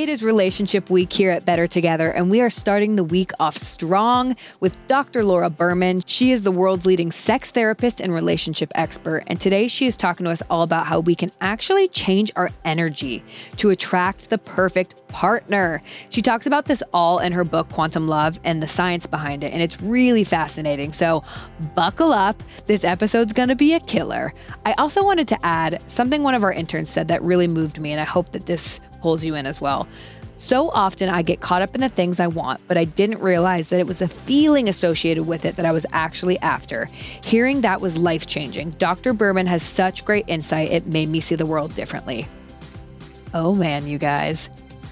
It is Relationship Week here at Better Together, and we are starting the week off strong with Dr. Laura Berman. She is the world's leading sex therapist and relationship expert, and today she is talking to us all about how we can actually change our energy to attract the perfect partner. She talks about this all in her book, Quantum Love, and the science behind it, and it's really fascinating. So, buckle up. This episode's gonna be a killer. I also wanted to add something one of our interns said that really moved me, and I hope that this pulls you in as well. So often I get caught up in the things I want, but I didn't realize that it was a feeling associated with it that I was actually after. Hearing that was life changing. Dr. Berman has such great insight, it made me see the world differently. Oh man, you guys.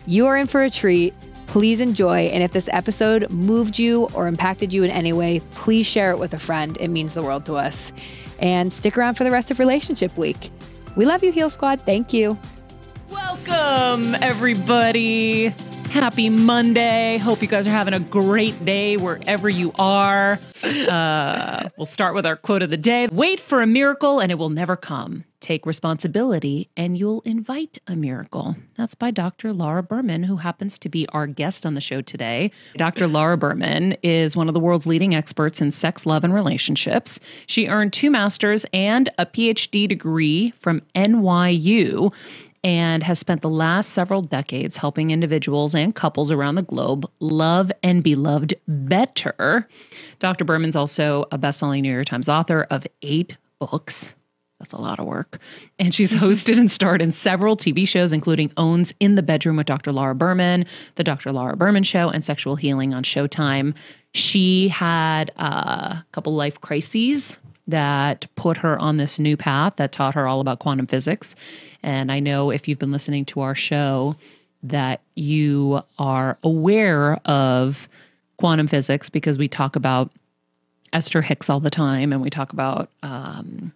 You are in for a treat. Please enjoy. And if this episode moved you or impacted you in any way, please share it with a friend. It means the world to us. And stick around for the rest of Relationship Week. We love you, Heal Squad. Thank you. Welcome, everybody. Happy Monday. Hope you guys are having a great day wherever you are. Uh, we'll start with our quote of the day Wait for a miracle and it will never come. Take responsibility and you'll invite a miracle. That's by Dr. Laura Berman, who happens to be our guest on the show today. Dr. Laura Berman is one of the world's leading experts in sex, love, and relationships. She earned two masters and a PhD degree from NYU and has spent the last several decades helping individuals and couples around the globe love and be loved better. Dr. Berman's also a best-selling New York Times author of eight books. That's a lot of work. And she's hosted and starred in several TV shows, including OWN's in the Bedroom with Dr. Laura Berman, The Dr. Laura Berman Show, and Sexual Healing on Showtime. She had uh, a couple life crises that put her on this new path that taught her all about quantum physics. And I know if you've been listening to our show that you are aware of quantum physics because we talk about Esther Hicks all the time and we talk about um,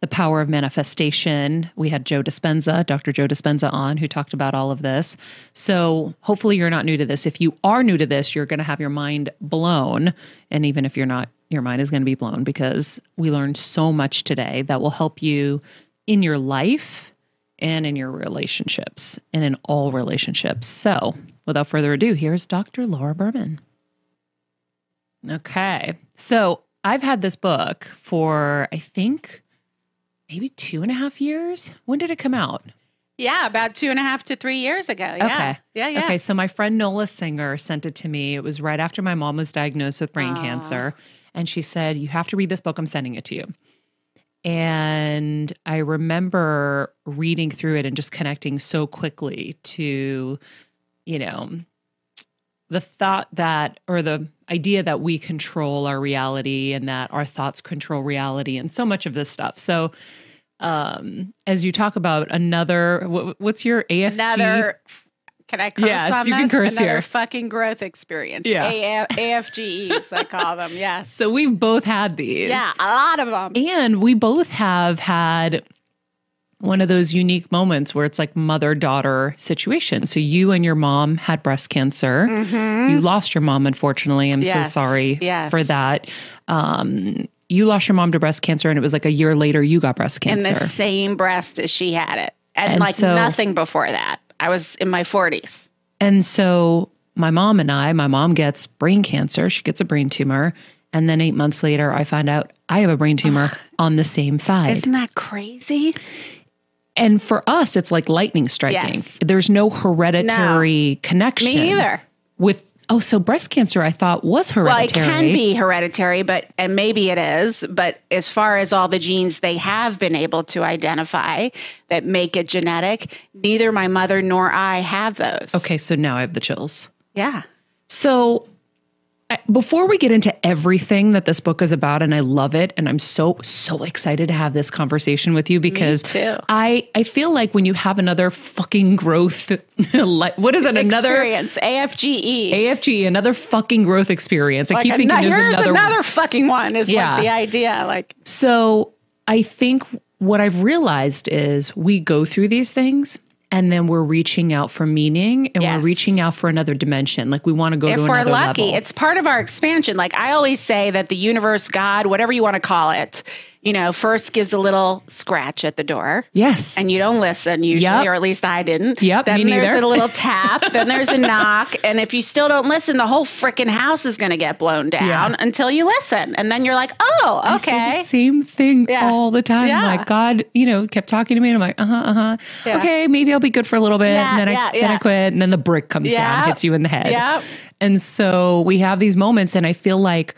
the power of manifestation. We had Joe Dispenza, Dr. Joe Dispenza on, who talked about all of this. So hopefully you're not new to this. If you are new to this, you're going to have your mind blown. And even if you're not, your mind is going to be blown because we learned so much today that will help you in your life and in your relationships and in all relationships. So without further ado, here's Dr. Laura Berman. Okay. So I've had this book for, I think, maybe two and a half years. When did it come out? Yeah, about two and a half to three years ago. Yeah. Okay. Yeah, yeah. Okay. So my friend Nola Singer sent it to me. It was right after my mom was diagnosed with brain Aw. cancer. And she said, You have to read this book. I'm sending it to you. And I remember reading through it and just connecting so quickly to, you know, the thought that, or the idea that we control our reality and that our thoughts control reality and so much of this stuff. So, um, as you talk about another, what, what's your AFG? Another, can I curse Yes, on you can this? curse Another here. fucking growth experience. Yeah. A- AFGEs, I call them. Yes. So we've both had these. yeah, a lot of them. And we both have had one of those unique moments where it's like mother daughter situation. So you and your mom had breast cancer. You lost your mom, unfortunately. I'm so Mm-hmm. Sorry Yes. for that. Um, you lost your mom to breast cancer, and it was like a year later you got breast cancer. in the same breast as she had it. And, And like so- nothing before that. I was in my 40s. And so my mom and I, my mom gets brain cancer. She gets a brain tumor. And then eight months later, I find out I have a brain tumor on the same side. Isn't that crazy? and for us, it's like lightning striking. Yes. There's no hereditary connection. Me either. With, oh, so breast cancer I thought was hereditary. Well, it can be hereditary, but and maybe it is. But as far as all the genes they have been able to identify that make it genetic, neither my mother nor I have those. Okay, so now I have the chills. Yeah. So before we get into everything that this book is about and I love it and I'm so so excited to have this conversation with you because. I I feel like when you have another fucking growth like what is it another Experience AFGE. AFG another fucking growth experience. I Like keep thinking there's here's another, another, fucking one. Is Yeah. like the idea. Like So I think what I've realized is we go through these things and then we're reaching out for meaning and Yes. we're reaching out for another dimension. Like we want to go if to we're lucky, level. it's part of our expansion. Like I always say that the universe, God, whatever you want to call it, you know, first gives a little scratch at the door. yes. And you don't listen usually, Yep. or at least I didn't. Yep, Then there's neither. a little tap. then there's a knock. And if you still don't listen, the whole freaking house is going to get blown down Yeah. until you listen. And then you're like, oh, okay. the same thing Yeah. all the time. Yeah. Like God, you know, kept talking to me, and I'm like, uh huh, uh huh. Yeah. Okay, maybe I'll be good for a little bit, and then I then I quit, and then the brick comes down, hits you in the head. Yep. And so we have these moments, and I feel like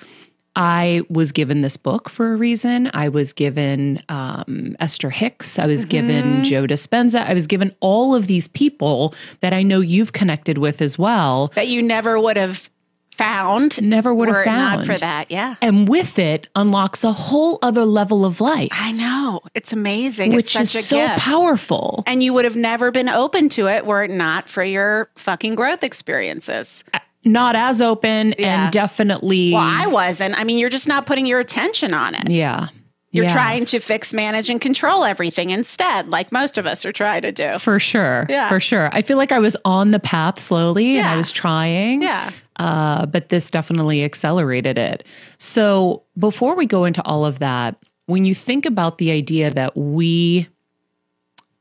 I was given this book for a reason. I was given um, Esther Hicks. I was Mm-hmm. given Joe Dispenza. I was given all of these people that I know you've connected with as well. That you never would have found. Never would have found. Not for that. Yeah. And with it unlocks a whole other level of life. I know. It's amazing. which it's is a so gift. powerful. And you would have never been open to it were it not for your fucking growth experiences. Not as open Yeah. and definitely. Well, I wasn't. I mean, you're just not putting your attention on it. yeah. You're Yeah, trying to fix, manage, and control everything instead, like most of us are trying to do. For sure. Yeah. For sure. I feel like I was on the path slowly and I was trying. Yeah. Uh, but this definitely accelerated it. So before we go into all of that, when you think about the idea that we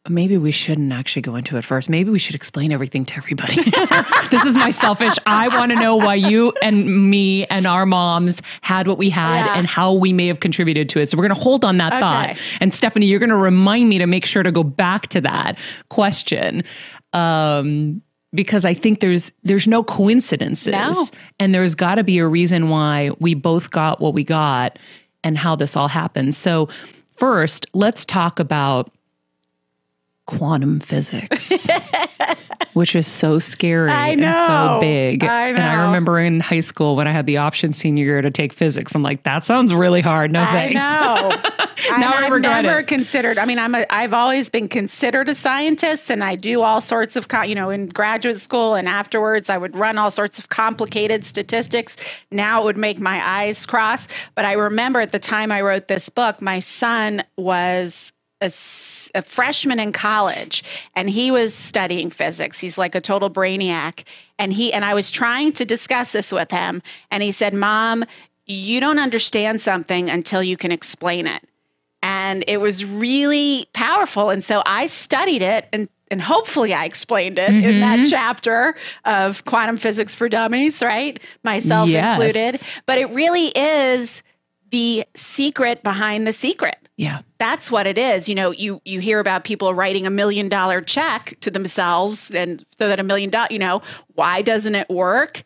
maybe we shouldn't actually go into it first. Maybe we should explain everything to everybody. this is my selfish. I want to know why you and me and our moms had what we had Yeah. and how we may have contributed to it. So we're going to hold on that thought. And Stephanie, you're going to remind me to make sure to go back to that question. Um, because I think there's there's no coincidences. No. And there's got to be a reason why we both got what we got and how this all happened. So first, let's talk about quantum physics, which is so scary I and so big. I know. And I remember in high school when I had the option senior year to take physics, I'm like, that sounds really hard. No I thanks. know. Now I I've regret never it. considered. I mean, I'm a, I've always been considered a scientist, and I do all sorts of, you know, in graduate school and afterwards, I would run all sorts of complicated statistics. Now it would make my eyes cross. But I remember at the time I wrote this book, my son was a, a freshman in college and he was studying physics. He's like a total brainiac. And he and I was trying to discuss this with him and he said, "Mom, you don't understand something until you can explain it." And it was really powerful and so I studied it and and hopefully I explained it in Mm-hmm. that chapter of quantum physics for dummies, right? Myself Yes. included. But it really is the secret behind the secret Yeah. that's what it is you know you you hear about people writing a million dollar check to themselves and so that a million dollar you know why doesn't it work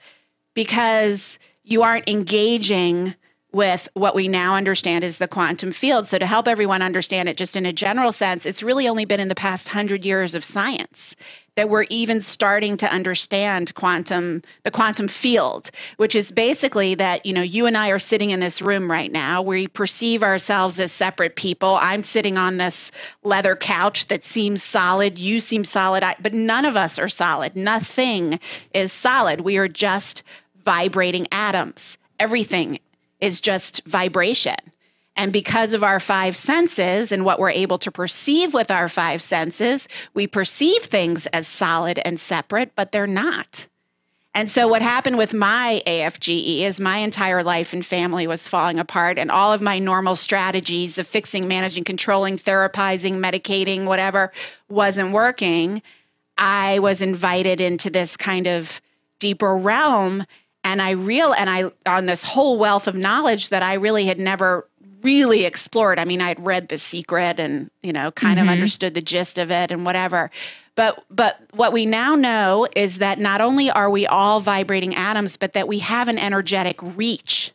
because you aren't engaging with what we now understand as the quantum field. So to help everyone understand it just in a general sense it's really only been in the past 100 years of science that we're even starting to understand quantum the quantum field which is basically that you know you and I are sitting in this room right now. We perceive ourselves as separate people. I'm sitting on this leather couch that seems solid. You seem solid. I, but none of us are solid. Nothing is solid. We are just vibrating atoms. Everything is just vibration And because of our five senses and what we're able to perceive with our five senses, we perceive things as solid and separate, but they're not. And so, what happened with my AFGE is my entire life and family was falling apart, and all of my normal strategies of fixing, managing, controlling, therapizing, medicating, whatever wasn't working. I was invited into this kind of deeper realm, and I real and I on this whole wealth of knowledge that I really had never really explored. I mean, I'd read The Secret and, you know, kind mm-hmm. of understood the gist of it and whatever. But but what we now know is that not only are we all vibrating atoms, but that we have an energetic reach.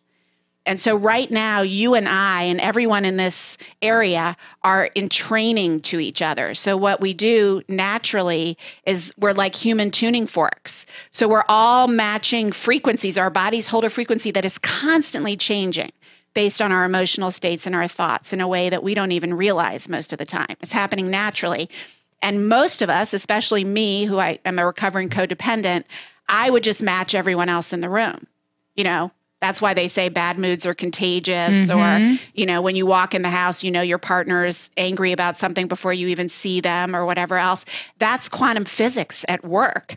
And so right now you and I and everyone in this area are entraining to each other. So what we do naturally is we're like human tuning forks. So we're all matching frequencies. Our bodies hold a frequency that is constantly changing based on our emotional states and our thoughts in a way that we don't even realize most of the time. It's happening naturally. And most of us, especially me, who I am a recovering codependent, I would just match everyone else in the room. You know, that's why they say bad moods are contagious mm-hmm. or you know when you walk in the house you know your partner is angry about something before you even see them or whatever else that's quantum physics at work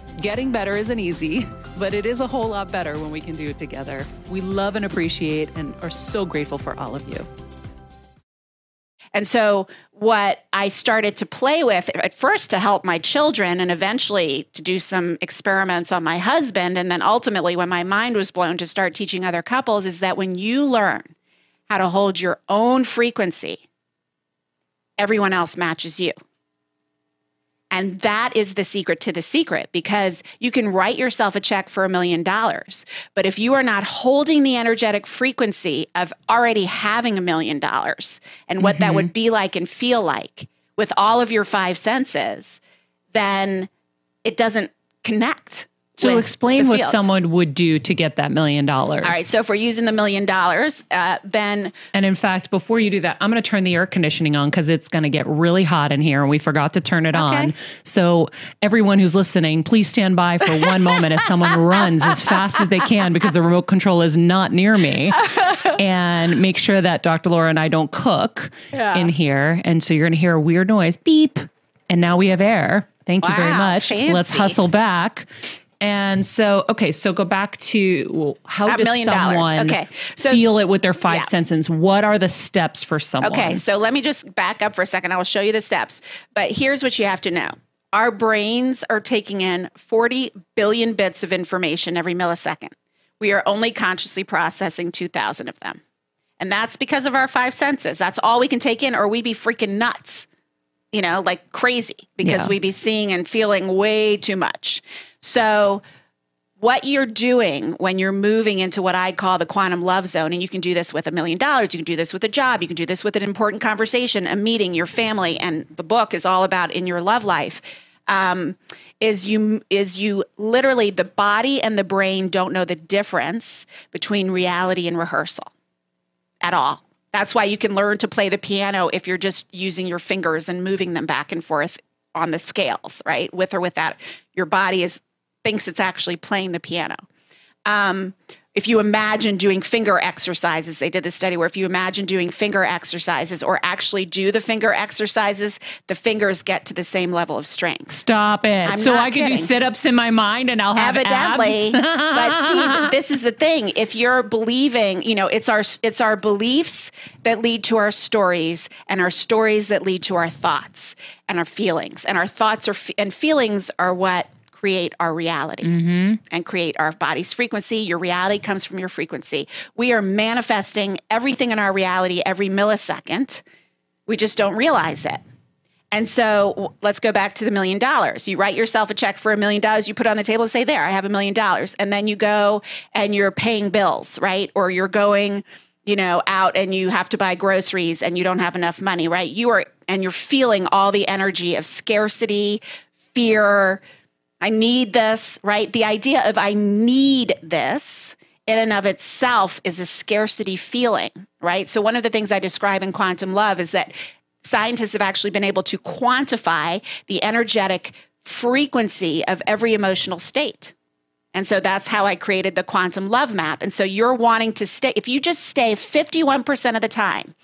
Getting better isn't easy, but it is a whole lot better when we can do it together. We love and appreciate and are so grateful for all of you. And so, what I started to play with at first to help my children and eventually to do some experiments on my husband, and then ultimately, when my mind was blown to start teaching other couples, is that when you learn how to hold your own frequency, everyone else matches you. And that is the secret to the secret because you can write yourself a check for a million dollars. But if you are not holding the energetic frequency of already having a million dollars and what mm-hmm. that would mm-hmm. be like and feel like with all of your five senses, then it doesn't connect so explain what someone would do to get that million dollars. All right. So if we're using the million dollars, uh, then and in fact, before you do that, I'm going to turn the air conditioning on because it's going to get really hot in here, and we forgot to turn it okay. on. So everyone who's listening, please stand by for one moment as someone runs as fast as they can because the remote control is not near me, and make sure that Dr. Laura and I don't cook yeah. in here. And so you're going to hear a weird noise, beep, and now we have air. Thank wow, you very much. Fancy. Let's hustle back. And mm-hmm. so, okay, so go back to how does someone okay. so, feel it with their five yeah. senses? What are the steps for someone? Okay, so let me just back up for a second. I will show you the steps. But here's what you have to know our brains are taking in 40 billion bits of information every millisecond. We are only consciously processing 2,000 of them. And that's because of our five senses. That's all we can take in, or we'd be freaking nuts, you know, like crazy because yeah. we be seeing and feeling way too much. So, what you're doing when you're moving into what I call the quantum love zone, and you can do this with a million dollars, you can do this with a job, you can do this with an important conversation, a meeting, your family, and the book is all about in your love life. Um, is you is you literally the body and the brain don't know the difference between reality and rehearsal at all. That's why you can learn to play the piano if you're just using your fingers and moving them back and forth on the scales, right? With or without, your body is thinks it's actually playing the piano. Um, if you imagine doing finger exercises, they did this study where if you imagine doing finger exercises or actually do the finger exercises, the fingers get to the same level of strength. Stop it. I'm so I can kidding. do sit ups in my mind and I'll have Evidently, abs. but see, this is the thing. If you're believing, you know, it's our it's our beliefs that lead to our stories, and our stories that lead to our thoughts and our feelings, and our thoughts are and feelings are what create our reality mm-hmm. and create our body's frequency. Your reality comes from your frequency. We are manifesting everything in our reality every millisecond. We just don't realize it. And so let's go back to the million dollars. You write yourself a check for a million dollars, you put it on the table and say, There, I have a million dollars. And then you go and you're paying bills, right? Or you're going, you know, out and you have to buy groceries and you don't have enough money, right? You are, and you're feeling all the energy of scarcity, fear. I need this, right? The idea of I need this in and of itself is a scarcity feeling, right? So, one of the things I describe in quantum love is that scientists have actually been able to quantify the energetic frequency of every emotional state. And so that's how I created the quantum love map. And so you're wanting to stay, if you just stay 51% of the time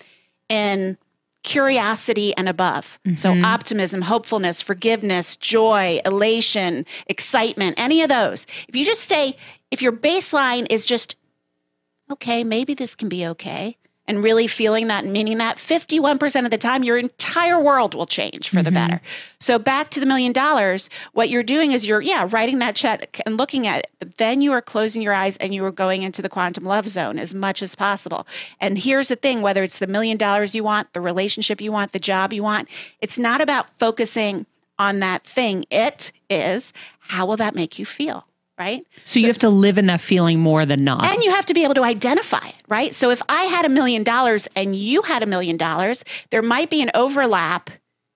in curiosity and above. So mm-hmm. optimism, hopefulness, forgiveness, joy, elation, excitement, any of those. If you just stay, if your baseline is just, okay, maybe this can be okay, and really feeling that and meaning that 51% of the time, your entire world will change for the mm-hmm. better. So back to the million dollars, what you're doing is you're, yeah, writing that check and looking at it. But then you are closing your eyes and you are going into the quantum love zone as much as possible. And here's the thing whether it's the million dollars you want, the relationship you want, the job you want, it's not about focusing on that thing. It is how will that make you feel? Right. So you have to live in that feeling more than not. And you have to be able to identify it, right? So if I had a million dollars and you had a million dollars, there might be an overlap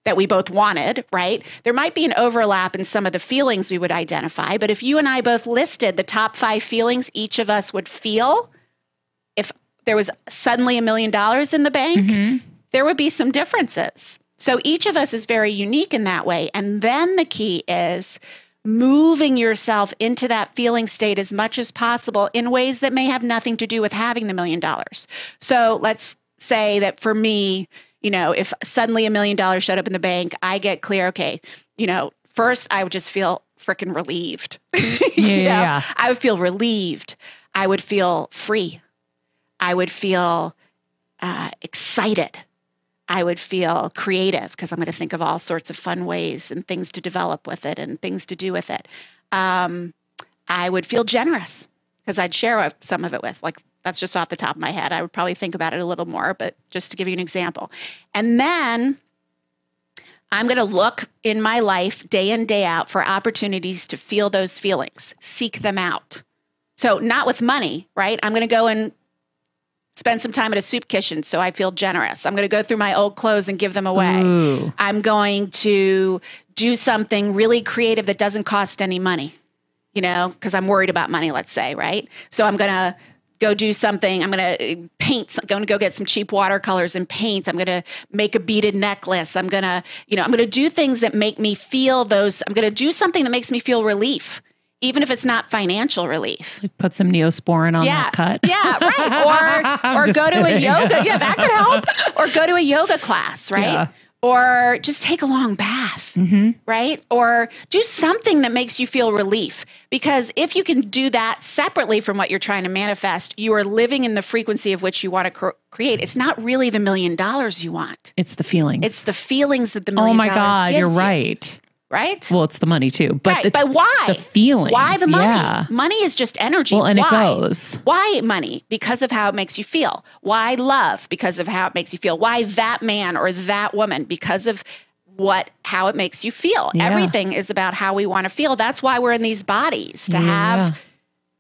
that we both wanted, right? There might be an overlap in some of the feelings we would identify. But if you and I both listed the top five feelings each of us would feel if there was suddenly a million dollars in the bank, mm-hmm. there would be some differences. So each of us is very unique in that way. And then the key is moving yourself into that feeling state as much as possible in ways that may have nothing to do with having the million dollars. So let's say that for me, you know, if suddenly a million dollars showed up in the bank, I get clear, okay, you know, first I would just feel freaking relieved. you Yeah, yeah, know? yeah. I would feel relieved. I would feel free. I would feel uh, excited. I would feel creative because I'm going to think of all sorts of fun ways and things to develop with it and things to do with it. Um, I would feel generous because I'd share some of it with, like, that's just off the top of my head. I would probably think about it a little more, but just to give you an example. And then I'm going to look in my life day in, day out for opportunities to feel those feelings, seek them out. So, not with money, right? I'm going to go and spend some time at a soup kitchen so I feel generous. I'm going to go through my old clothes and give them away. Ooh. I'm going to do something really creative that doesn't cost any money, you know, because I'm worried about money, let's say, right? So I'm going to go do something. I'm going to uh, paint, I'm going to go get some cheap watercolors and paint. I'm going to make a beaded necklace. I'm going to, you know, I'm going to do things that make me feel those, I'm going to do something that makes me feel relief. Even if it's not financial relief. Put some neosporin on Yeah. that cut. Yeah, right. Or or go to a yoga. Yeah, that could help. Or go to a yoga class, right? Yeah. Or just take a long bath, mm-hmm. right? Or do something that makes you feel relief. Because if you can do that separately from what you're trying to manifest, you are living in the frequency of which you want to cr- create. It's not really the million dollars you want. It's the feelings. It's the feelings that the oh million my dollars God, gives you're you, right. Well, it's the money too, but right, but why? the feeling? Why the money? Yeah. Money is just energy. Well, and it goes. Why money? Because of how it makes you feel. Why love? Because of how it makes you feel. Why that man or that woman? Because of what how it makes you feel. Yeah. Everything is about how we want to feel. That's why we're in these bodies to Yeah. have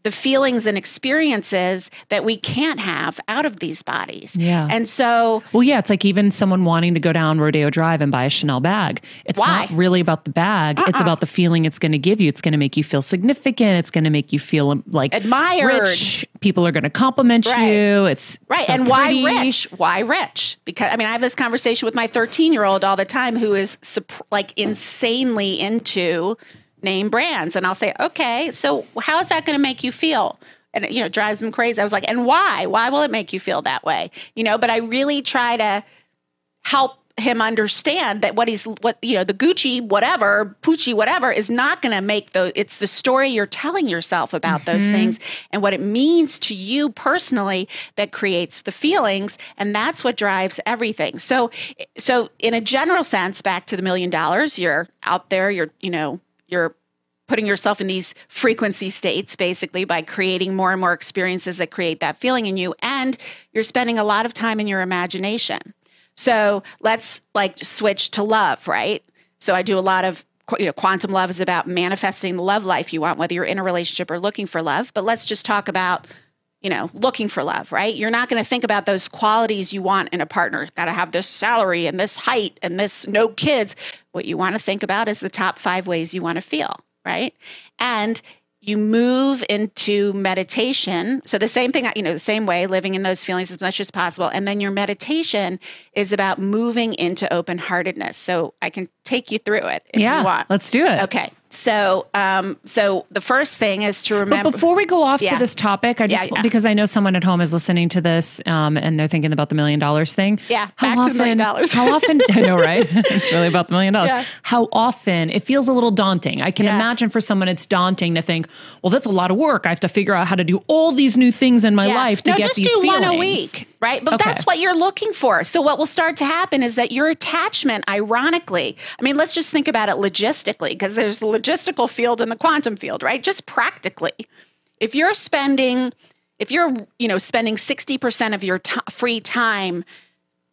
the feelings and experiences that we can't have out of these bodies. Yeah. And so Well, yeah, it's like even someone wanting to go down Rodeo Drive and buy a Chanel bag. It's Why? Uh-uh. not really about the bag. It's about the feeling it's going to give you. It's going to make you feel significant. It's going to make you feel um, like Admired. Rich. People are going to compliment Right. you. It's Right. so and why rich? Why rich? Because I mean, I have this conversation with my 13 year old all the time who is like insanely into name brands. And I'll say, okay, so how is that going to make you feel? and you know, it drives him crazy. I was like, and why? Why will it make you feel that way? You know, but I really try to help him understand that what he's what you know the Gucci whatever Pucci whatever is not going to make the it's the story you're telling yourself about those mm-hmm. things and what it means to you personally that creates the feelings and that's what drives everything so so in a general sense back to the million dollars you're out there you're you know you're putting yourself in these frequency states basically by creating more and more experiences that create that feeling in you and you're spending a lot of time in your imagination so let's like switch to love, right? So I do a lot of you know quantum love is about manifesting the love life you want whether you're in a relationship or looking for love but let's just talk about you know looking for love right you're not going to think about those qualities you want in a partner got to have this salary and this height and this no kids what you want to think about is the top 5 ways you want to feel right and you move into meditation. So the same thing, you know, the same way, living in those feelings as much as possible. And then your meditation is about moving into open heartedness. So I can take you through it if yeah, you want. let's do it. Okay. So, um, so the first thing is to remember. But before we go off Yeah. to this topic, I just Yeah, yeah. because I know someone at home is listening to this um, and they're thinking about the million dollars thing. Yeah, back to the million dollars. how often? I know, right? it's really about the million dollars. How often it feels a little daunting. I can imagine for someone it's daunting to think, well, that's a lot of work. I have to figure out how to do all these new things in my life to no, get just these do feelings. one a week, right? But Okay. that's what you're looking for. So what will start to happen is that your attachment, ironically, I mean, let's just think about it logistically, because there's the logistical field and the quantum field, right? Just practically, if you're spending, if you're, you know, spending sixty percent of your t- free time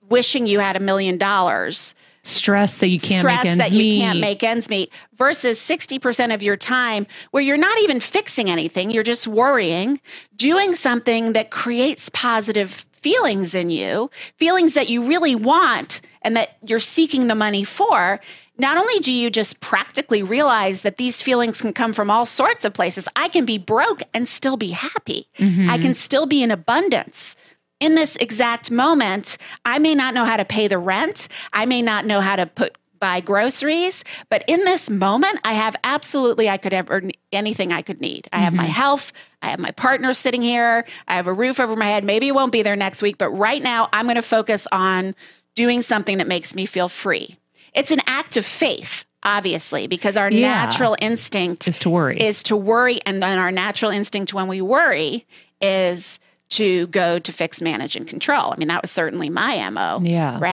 wishing you had a million dollars Stress that you can't stress make ends that you can't make ends meet versus 60% of your time where you're not even fixing anything, you're just worrying, doing something that creates positive feelings in you, feelings that you really want and that you're seeking the money for. Not only do you just practically realize that these feelings can come from all sorts of places, I can be broke and still be happy. I mm-hmm. can still be in abundance in this exact moment, I may not know how to pay the rent. I may not know how to put buy groceries, but in this moment, I have absolutely I could ever anything I could need. I have my mm-hmm. health, I have my partner sitting here, I have a roof over my head. Maybe it won't be there next week, but right now I'm going to focus on doing something that makes me feel free. It's an act of faith, obviously, because our Yeah. natural instinct Is to worry. is to worry and then our natural instinct when we worry is to go to fix manage and control i mean that was certainly my mo Yeah. right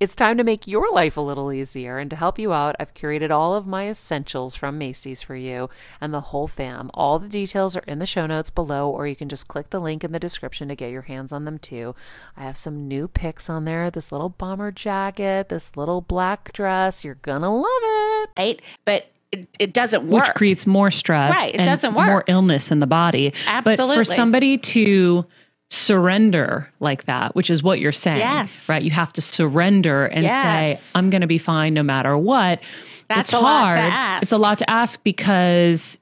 it's time to make your life a little easier. And to help you out, I've curated all of my essentials from Macy's for you and the whole fam. All the details are in the show notes below, or you can just click the link in the description to get your hands on them too. I have some new picks on there this little bomber jacket, this little black dress. You're gonna love it. right but it, it doesn't work which creates more stress Right, it and doesn't work. more illness in the body Absolutely. but Absolutely. for somebody to surrender like that which is what you're saying Yes. right you have to surrender and Yes. say i'm going to be fine no matter what That's it's a lot hard to ask. it's a lot to ask because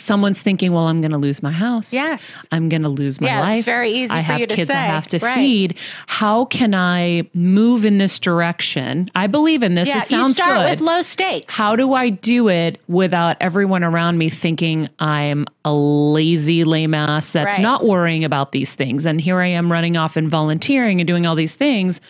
someone's thinking well i'm going to lose my house Yes. i'm going to lose my Yeah, it's life very easy i for have you to kids i say. have to Right. feed how can i move in this direction i believe in this yeah it sounds you start good with low stakes how do I do it without everyone around me thinking I'm a lazy lame ass that's Right. not worrying about these things? And here I am running off and volunteering and doing all these things.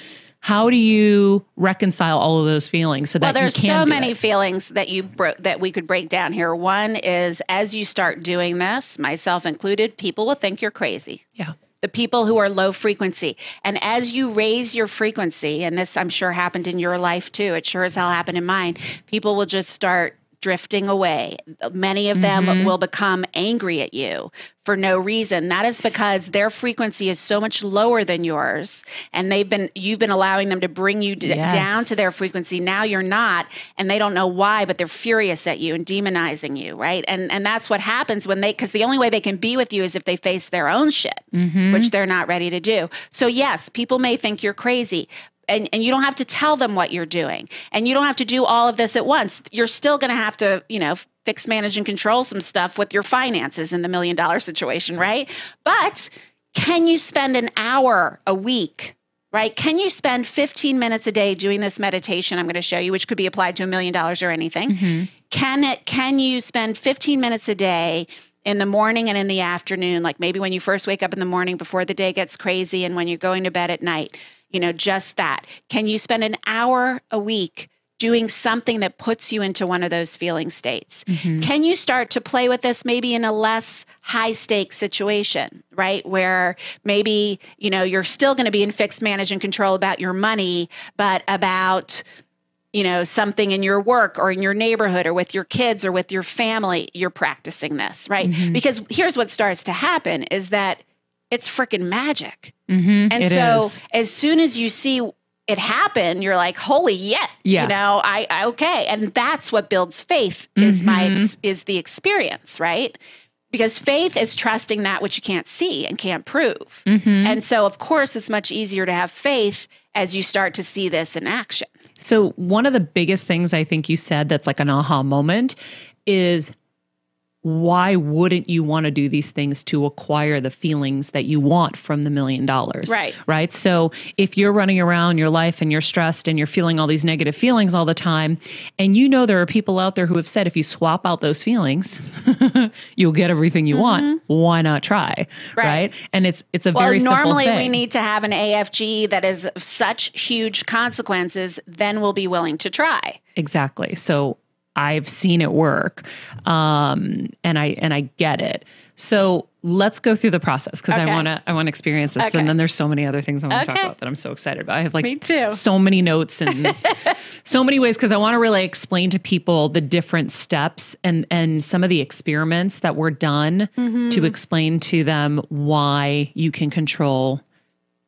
How do you reconcile all of those feelings so well, that there's you can so many feelings that you that we could break down here. One is as you start doing this, myself included, people will think you're crazy. Yeah. the people who are low frequency. And as you raise your frequency, and this I'm sure happened in your life too, it sure as hell happened in mine, people will just start drifting away. Many of them Mhm. will become angry at you for no reason. That is because their frequency is so much lower than yours and they've been you've been allowing them to bring you d- down to their frequency. Now you're not and they don't know why, but they're furious at you and demonizing you, right? And and that's what happens when they cuz the only way they can be with you is if they face their own shit, which they're not ready to do. So yes, people may think you're crazy, and, and you don't have to tell them what you're doing and you don't have to do all of this at once. You're still going to have to you know fix manage and control some stuff with your finances in the million dollar situation right. but can you spend an hour a week right? Can you spend 15 minutes a day doing this meditation i'm going to show you which could be applied to a million dollars or anything? Mm-hmm. Can it can you spend 15 minutes a day in the morning and in the afternoon like maybe when you first wake up in the morning before the day gets crazy and when you're going to bed at night you know just that. Can you spend an hour a week doing something that puts you into one of those feeling states? Mm-hmm. Can you start to play with this maybe in a less high stakes situation right? Where maybe you know you're still going to be in fixed manage and control about your money but about you know something in your work or in your neighborhood or with your kids or with your family you're practicing this right? Mm-hmm. Because here's what starts to happen is that it's freaking magic Mhm, and it so is. as soon as you see it happen you're like holy yeah Yeah. you know I, I okay and that's what builds faith is my Mm-hmm. ex, is the experience right because faith is trusting that which you can't see and can't prove Mm-hmm. and so of course it's much easier to have faith as you start to see this in action So, one of the biggest things I think you said that's like an aha moment is why wouldn't you want to do these things to acquire the feelings that you want from the million dollars? Right. Right. So, if you're running around your life and you're stressed and you're feeling all these negative feelings all the time, and you know there are people out there who have said if you swap out those feelings, you'll get everything you want, why not try? Mm-hmm. Right. Right. And it's it's a Well, very simple normally we need to have an AFG that is of such huge consequences, then we'll be willing to try. Exactly. So I've seen it work, um, and I and I get it. So let's go through the process because Okay. I want to I want to experience this, Okay. and then there's so many other things I want to Okay. talk about that I'm so excited about. I have like Me too. so many notes and so many ways because I want to really explain to people the different steps and and some of the experiments that were done Mm-hmm. to explain to them why you can control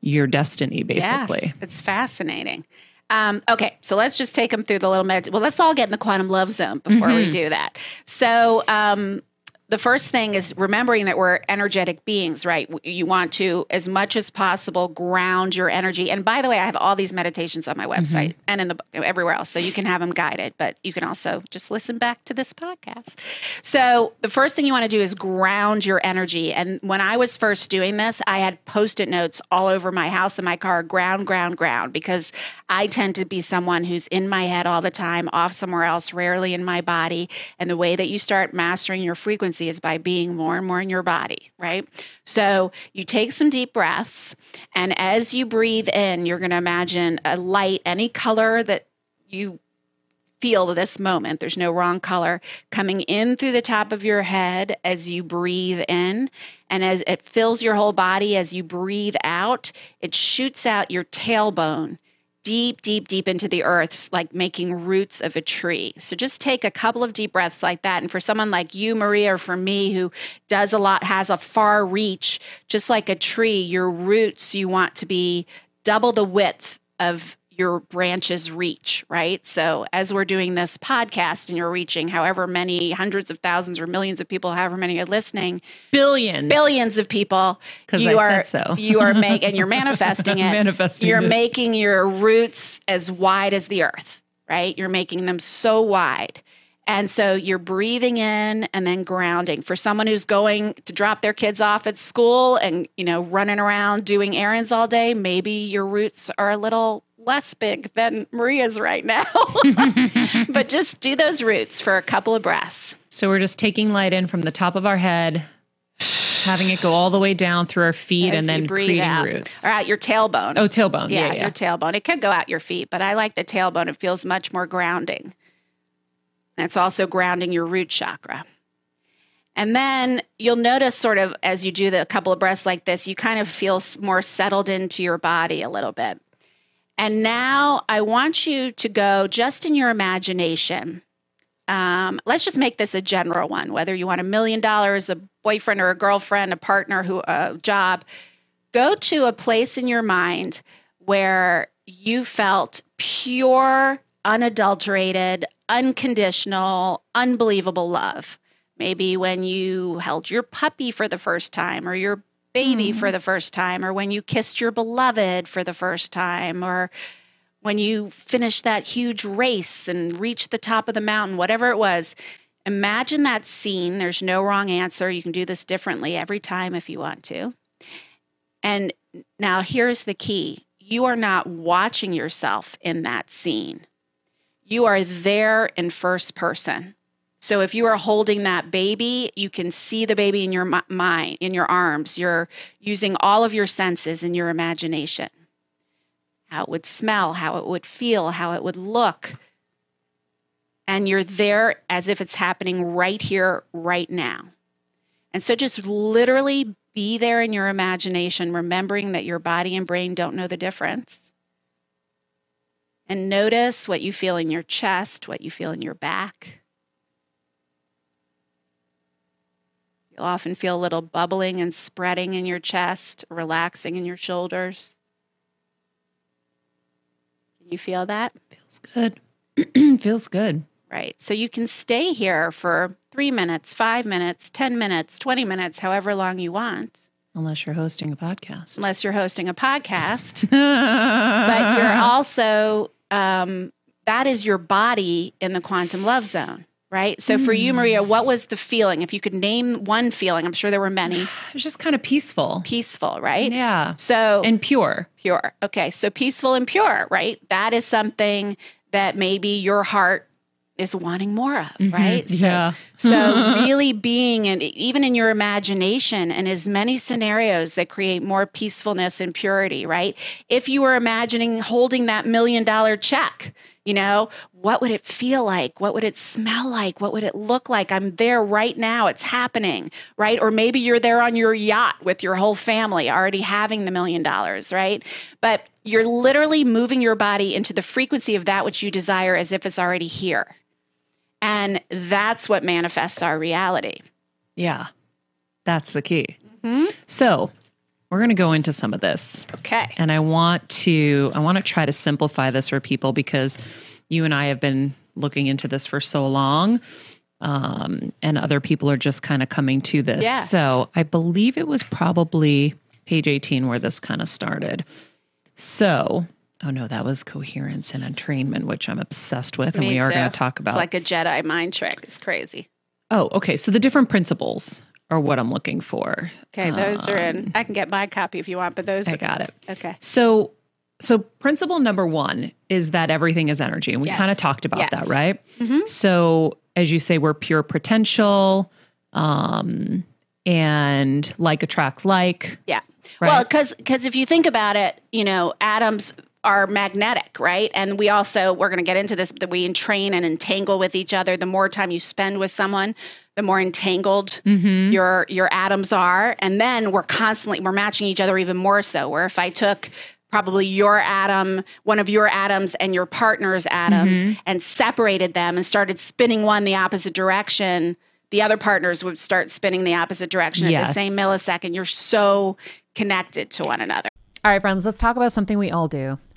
your destiny, basically. Yes, it's fascinating. Um, okay, so let's just take them through the little med. Well, let's all get in the quantum love zone before Mm-hmm. we do that. So, um, the first thing is remembering that we're energetic beings, right? You want to, as much as possible, ground your energy. And by the way, I have all these meditations on my Mm-hmm. website and in the everywhere else, so you can have them guided. But you can also just listen back to this podcast. So the first thing you want to do is ground your energy. And when I was first doing this, I had post-it notes all over my house and my car, ground, ground, ground, because I tend to be someone who's in my head all the time, off somewhere else, rarely in my body. And the way that you start mastering your frequency is by being more and more in your body, right? So you take some deep breaths, and as you breathe in, you're going to imagine a light, any color that you feel this moment. There's no wrong color coming in through the top of your head as you breathe in. And as it fills your whole body as you breathe out, it shoots out your tailbone deep, deep, deep into the earth, like making roots of a tree. So just take a couple of deep breaths like that. And for someone like you, Maria, or for me, who does a lot, has a far reach, just like a tree, your roots, you want to be double the width of your branches reach, right? So as we're doing this podcast and you're reaching however many hundreds of thousands or millions of people, however many are listening, Billions. billions of people, you I are said so. you are making and you're manifesting it. Manifesting you're it. making your roots as wide as the earth, right? You're making them so wide. And so you're breathing in and then grounding. For someone who's going to drop their kids off at school and, you know, running around doing errands all day, maybe your roots are a little less big than Maria's right now. but just do those roots for a couple of breaths. So we're just taking light in from the top of our head, having it go all the way down through our feet, as and then creating out. roots. Or out your tailbone. Oh, tailbone. yeah, Yeah, yeah. your tailbone. It could go out your feet, but I like the tailbone. It feels much more grounding. It's also grounding your root chakra. And then you'll notice, sort of, as you do the a couple of breaths like this, you kind of feel more settled into your body a little bit. And now I want you to go just in your imagination um, let's just make this a general one. Whether you want a million dollars, a boyfriend or a girlfriend, a partner, who a job, go to a place in your mind where you felt pure, unadulterated, unconditional, unbelievable love. Maybe when you held your puppy for the first time, or your baby for mm-hmm. the first time, or when you kissed your beloved for the first time, or when you finished that huge race and reached the top of the mountain, whatever it was. Imagine that scene. There's no wrong answer. You can do this differently every time if you want to. And now here's the key you are not watching yourself in that scene, you are there in first person. So if you are holding that baby, you can see the baby in your mi- mind, in your arms. You're using all of your senses in your imagination. How it would smell, how it would feel, how it would look. And you're there as if it's happening right here, right now. And so just literally be there in your imagination, remembering that your body and brain don't know the difference. And notice what you feel in your chest, what you feel in your back. You'll often feel a little bubbling and spreading in your chest, relaxing in your shoulders. Can you feel that? Feels good. Feels good. Right. So you can stay here for three minutes, five minutes, 10 minutes, 20 minutes, however long you want, Unless you're hosting a podcast. unless you're hosting a podcast. but you're also, um, that is your body in the quantum love zone. Right. So for you, hmm. Maria, what was the feeling? If you could name one feeling, I'm sure there were many. It was just kind of peaceful. Peaceful, right? Yeah. So And pure. pure. Okay. So peaceful and pure, right? That is something that maybe your heart is wanting more of, mm-hmm. right? So, Yeah. so really being and even in your imagination and as many scenarios that create more peacefulness and purity, right? If you were imagining holding that million dollar check, you know, what would it feel like? What would it smell like? What would it look like? I'm there right now. It's happening, right? Or maybe you're there on your yacht with your whole family already having the million dollars, right? But you're literally moving your body into the frequency of that which you desire as if it's already here. And that's what manifests our reality. Yeah. That's the key. Mm-hmm. So we're going to go into some of this. Okay. And I want to I want to try to simplify this for people because you and I have been looking into this for so long. Um, and other people are just kind of coming to this. Yes. So I believe it was probably page 18 where this kind of started. So, oh no, that was coherence and entrainment, which I'm obsessed with. And Me we are going to talk about It's like a Jedi mind trick. It's crazy. Oh, okay. So the different principles are what I'm looking for. Okay, those are in. I can get my copy if you want, but those I are got it. okay. So, so principle number one is that everything is energy, and we Yes. kind of talked about Yes. that, right? So, as you say, we're pure potential, um, and like attracts like. Yeah. Right. Well, because because if you think about it, you know, atoms are magnetic, right? And we also we're going to get into this that we entrain and entangle with each other. The more time you spend with someone, the more entangled mm-hmm. your your atoms are, and then we're constantly we're matching each other even more so. Where if I took probably your atom, one of your atoms and your partner's atoms mm-hmm. and separated them and started spinning one the opposite direction, the other partners would start spinning the opposite direction at the same millisecond. You're so connected to one another. All right, friends, let's talk about something we all do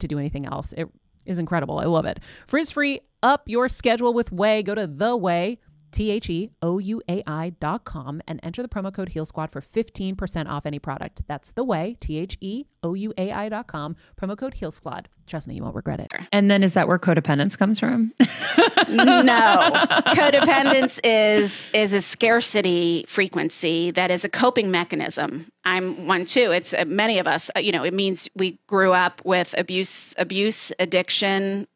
to do anything else. It is incredible. I love it. Frizz free, up your schedule with Ouai. Go to the Ouai T H E O U A I dot com and enter the promo code Heal Squad for 15% off any product. That's the way, T H E O U A I dot com, promo code Heal Squad. Trust me, you won't regret it. And then is that where codependence comes from? no. Codependence is is a scarcity frequency that is a coping mechanism. I'm one too. It's uh, many of us, uh, you know, it means we grew up with abuse abuse, addiction,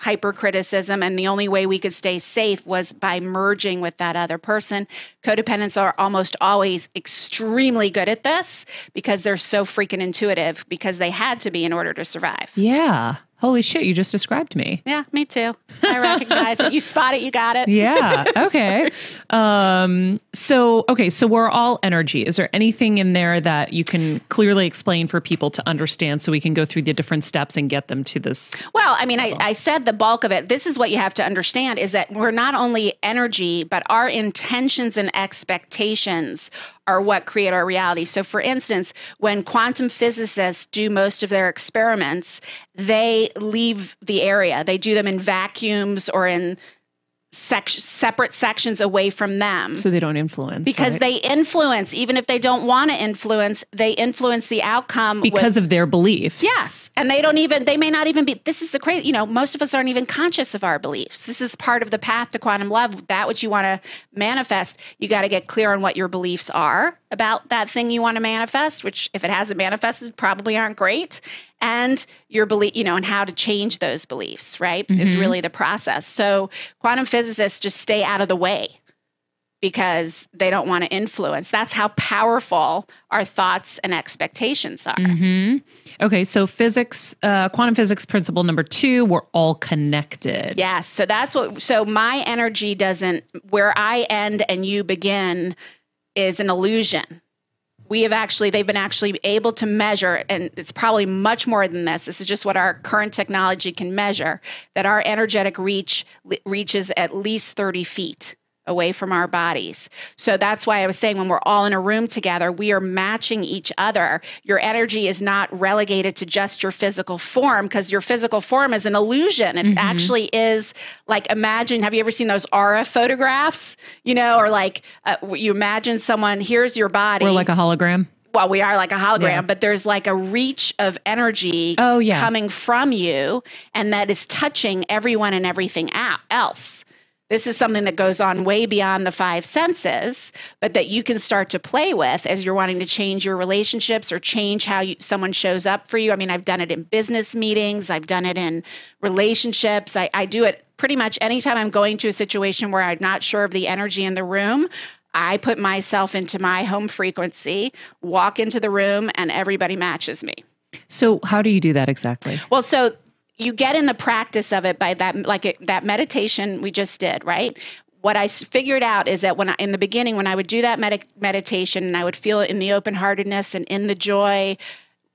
hypercriticism and the only way we could stay safe was by merging with that other person. Codependents are almost always extremely good at this because they're so freaking intuitive because they had to be in order to survive. Yeah. Holy shit, you just described me. Yeah, me too. I recognize it. You spot it, you got it. Yeah. Okay. um, so, okay, so we're all energy. Is there anything in there that you can clearly explain for people to understand so we can go through the different steps and get them to this? Well, I mean, I, I said the bulk of it. This is what you have to understand is that we're not only energy, but our intentions and expectations are what create our reality. So, for instance, when quantum physicists do most of their experiments, they leave the area. They do them in vacuums or in sec- separate sections away from them. So they don't influence. Because right? they influence, even if they don't want to influence, they influence the outcome because with, of their beliefs. Yes. And they don't even, they may not even be, this is the crazy, you know, most of us aren't even conscious of our beliefs. This is part of the path to quantum love. That which you want to manifest, you got to get clear on what your beliefs are about that thing you want to manifest, which if it hasn't manifested, probably aren't great and your belief, you know, and how to change those beliefs, right? Mm-hmm. Is really the process. So quantum physicists just stay out of the way because they don't want to influence. That's how powerful our thoughts and expectations are. Mm-hmm. Okay, so physics, uh, quantum physics principle number two, we're all connected. Yes. So that's what, so my energy doesn't, where I end and you begin is an illusion we have actually they've been actually able to measure and it's probably much more than this. This is just what our current technology can measure that our energetic reach reaches at least 30 feet away from our bodies. So that's why I was saying when we're all in a room together, we are matching each other. Your energy is not relegated to just your physical form because your physical form is an illusion. It mm-hmm. actually is like imagine have you ever seen those aura photographs? You know, or like uh, you imagine someone here's your body. Or like a hologram well, we are like a hologram, yeah. but there's like a reach of energy oh, yeah. coming from you, and that is touching everyone and everything else. This is something that goes on way beyond the five senses, but that you can start to play with as you're wanting to change your relationships or change how you, someone shows up for you. I mean, I've done it in business meetings, I've done it in relationships. I, I do it pretty much anytime I'm going to a situation where I'm not sure of the energy in the room. I put myself into my home frequency, walk into the room, and everybody matches me. So, how do you do that exactly? Well, so you get in the practice of it by that like it, that meditation we just did right? What i figured out is that when I, in the beginning when i would do that med- meditation and i would feel it in the open heartedness and in the joy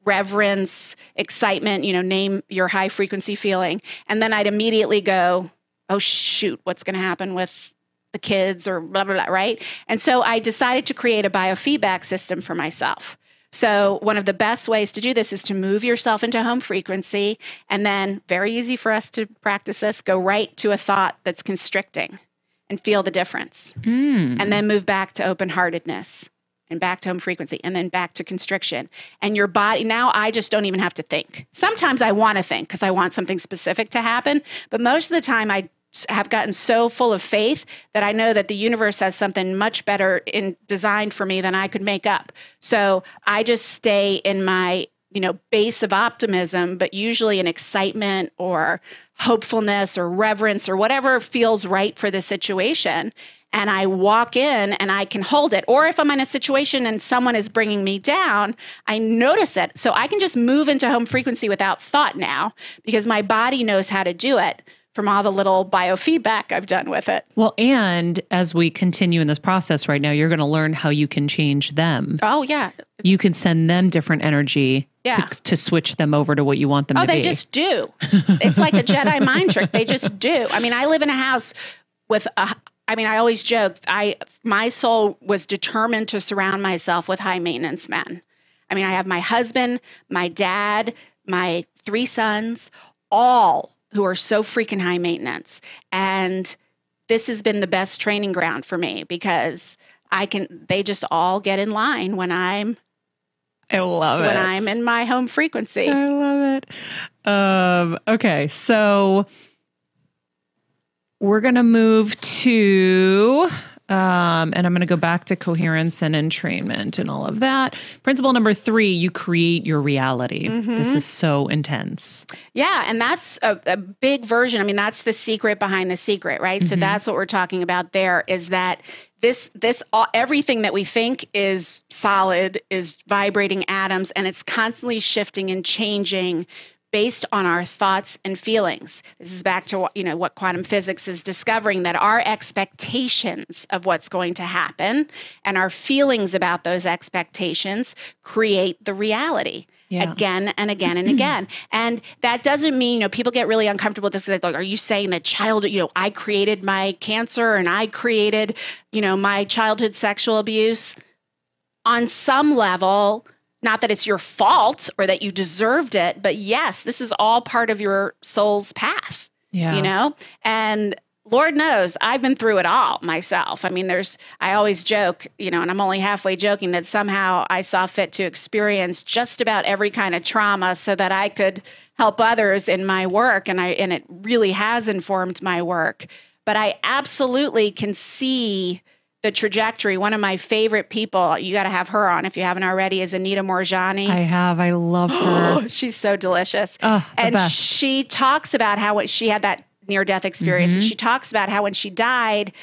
reverence excitement you know name your high frequency feeling and then i'd immediately go oh shoot what's going to happen with the kids or blah blah blah right? And so i decided to create a biofeedback system for myself so, one of the best ways to do this is to move yourself into home frequency. And then, very easy for us to practice this, go right to a thought that's constricting and feel the difference. Mm. And then move back to open heartedness and back to home frequency and then back to constriction. And your body, now I just don't even have to think. Sometimes I want to think because I want something specific to happen. But most of the time, I have gotten so full of faith that I know that the universe has something much better in designed for me than I could make up. So I just stay in my you know, base of optimism, but usually an excitement or hopefulness or reverence or whatever feels right for the situation. And I walk in and I can hold it. Or if I'm in a situation and someone is bringing me down, I notice it. So I can just move into home frequency without thought now because my body knows how to do it from all the little biofeedback I've done with it. Well, and as we continue in this process right now, you're going to learn how you can change them. Oh, yeah. You can send them different energy Yeah. to, to switch them over to what you want them Oh, to they just do. It's like a Jedi mind trick. They just do. I mean, I live in a house with a. I mean, I always joke. I my soul was determined to surround myself with high maintenance men. I mean, I have my husband, my dad, my three sons, all who are so freaking high maintenance, and this has been the best training ground for me because I can. They just all get in line when I'm I love when it. When I'm in my home frequency. I love it. Um, okay, so we're gonna move to um, and I'm going to go back to coherence and entrainment and all of that. Principle number three you create your reality. This is so intense. Yeah, and that's a, a big version. I mean, that's the secret behind the secret, right? So that's what we're talking about there is that this this all, everything that we think is solid is vibrating atoms and it's constantly shifting and changing based on our thoughts and feelings. This is back to what, you know what quantum physics is discovering that our expectations of what's going to happen and our feelings about those expectations create the reality Yeah. again and again and again. And that doesn't mean, you know, people get really uncomfortable with this. Like, are you saying that child, you know, I created my cancer and I created, you know, my childhood sexual abuse? On some level, not that it's your fault or that you deserved it, but yes, this is all part of your soul's path Yeah. you know? And lord knows i've been through it all myself. I mean there's i always joke you know and i'm only halfway joking that somehow i saw fit to experience just about every kind of trauma so that i could help others in my work and i and it really has informed my work. But i absolutely can see the trajectory one of my favorite people you got to have her on if you haven't already is Anita Moorjani I have. I love her. She's so delicious. Oh, and best. she talks about how when she had that near death experience, Mm-hmm. and she talks about how when she died,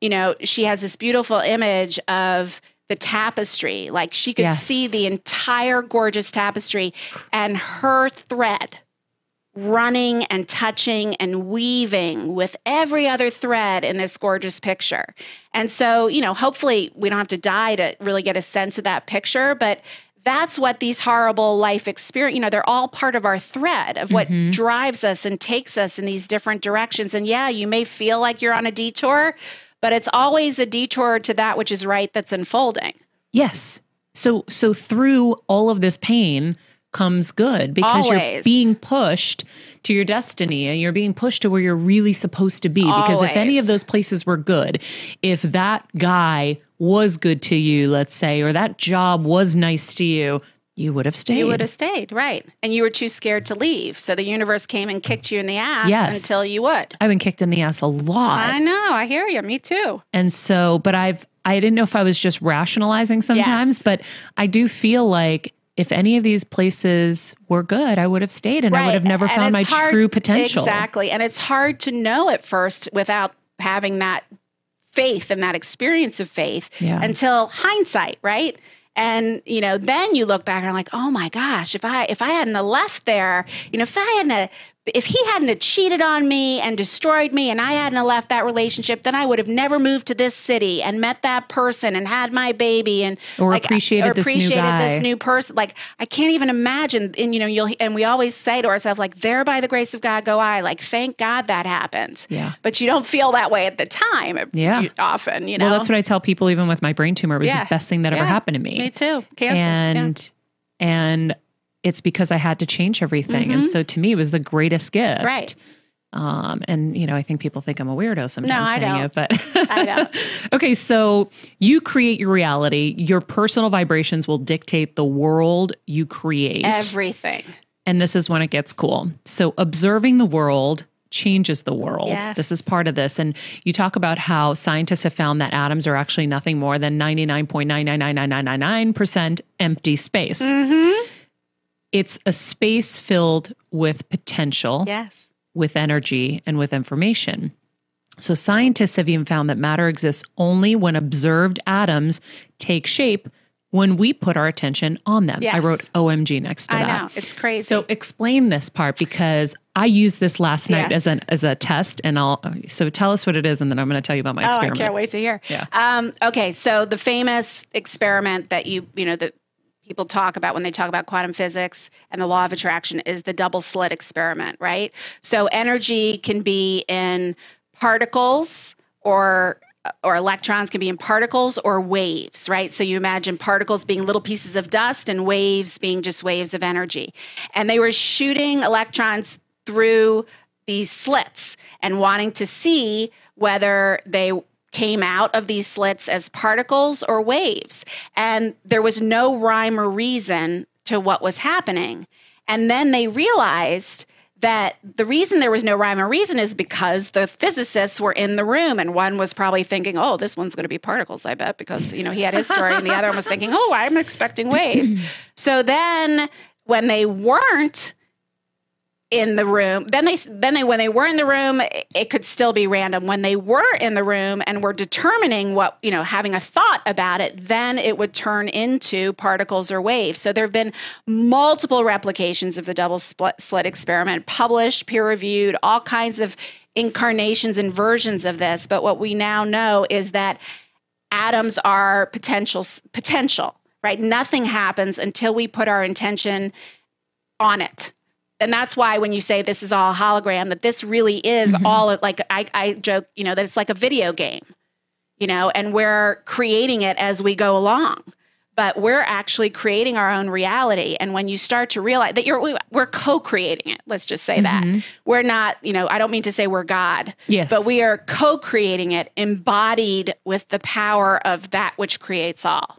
you know, she has this beautiful image of the tapestry. Like she could Yes. see the entire gorgeous tapestry and her thread running and touching and weaving with every other thread in this gorgeous picture. And so, you know, hopefully we don't have to die to really get a sense of that picture, but that's what these horrible life experience, you know, they're all part of our thread of what mm-hmm. drives us and takes us in these different directions. And yeah, you may feel like you're on a detour, but it's always a detour to that which is right that's unfolding. Yes. So so through all of this pain comes good because you're being pushed to your destiny and you're being pushed to where you're really supposed to be because if any of those places were good, if that guy was good to you, let's say, or that job was nice to you, you would have stayed. You would have stayed, right. And you were too scared to leave. So the universe came and kicked you in the ass Yes. until you would. I've been kicked in the ass a lot. I know. I hear you. Me too. And so, but I've, I didn't know if I was just rationalizing sometimes, Yes. but I do feel like if any of these places were good, I would have stayed and I would have never And found my hard- true potential. Exactly. And it's hard to know at first without having that faith and that experience of faith Yeah. until hindsight, right? And you know, then you look back and are like, "Oh my gosh, if I if I hadn't left there, you know, if I hadn't if he hadn't cheated on me and destroyed me and I hadn't left that relationship, then I would have never moved to this city and met that person and had my baby and Or appreciated or this new appreciated this new person. Like I can't even imagine. And you know, you'll and we always say to ourselves, like, "There by the grace of God go I." Like, thank God that happened. Yeah. But you don't feel that way at the time. Yeah. often. You know. Well, that's what I tell people even with my brain tumor. It was Yeah. the best thing that ever happened to me. Me too. Cancer. yeah. and and it's because I had to change everything. And so to me it was the greatest gift. Mm-hmm. Right. Um, and you know, I think people think I'm a weirdo sometimes I saying don't. it, but I don't. okay, so you create your reality. Your personal vibrations will dictate the world you create. Everything. and this is when it gets cool. So observing the world changes the world. Yes. This is part of this. And you talk about how scientists have found that atoms are actually nothing more than 99.9999999% empty space. Mm-hmm. It's a space filled with potential, Yes. with energy, and with information. So, scientists have even found that matter exists only when observed atoms take shape when we put our attention on them. I wrote OMG next to I that. know. It's crazy. So explain this part because I used this last night Yes. as an as a test, and I'll so tell us what it is, and then I'm going to tell you about my Oh, I can't wait to hear. Yeah. Um, okay, so the famous experiment that you you know that people talk about when they talk about quantum physics and the law of attraction is the double slit experiment, right? So energy can be in particles or or electrons can be in particles or waves, right? So you imagine particles being little pieces of dust and waves being just waves of energy. And they were shooting electrons through these slits and wanting to see whether they came out of these slits as particles or waves. And there was no rhyme or reason to what was happening. And then they realized that the reason there was no rhyme or reason is because the physicists were in the room and one was probably thinking, oh, this one's going to be particles, I bet, because, you know, he had his story and the other one was thinking, oh, I'm expecting waves. so then when they weren't in the room, then they then they when they were in the room, it, could still be random. When they were in the room and were determining what, you know, having a thought about it, then it would turn into particles or waves. So there have been multiple replications of the double split, slit experiment, published, peer reviewed, all kinds of incarnations and versions of this. But what we now know is that atoms are potential potential, right? Nothing happens until we put our intention on it. And that's why when you say this is all hologram, that this really is mm-hmm. all like I, I joke, you know, that it's like a video game, you know, and we're creating it as we go along. But we're actually creating our own reality. And when you start to realize that you're, we- we're co creating it, let's just say that. Mm-hmm. We're not, you know, I don't mean to say we're God, Yes. but we are co creating it, embodied with the power of that which creates all.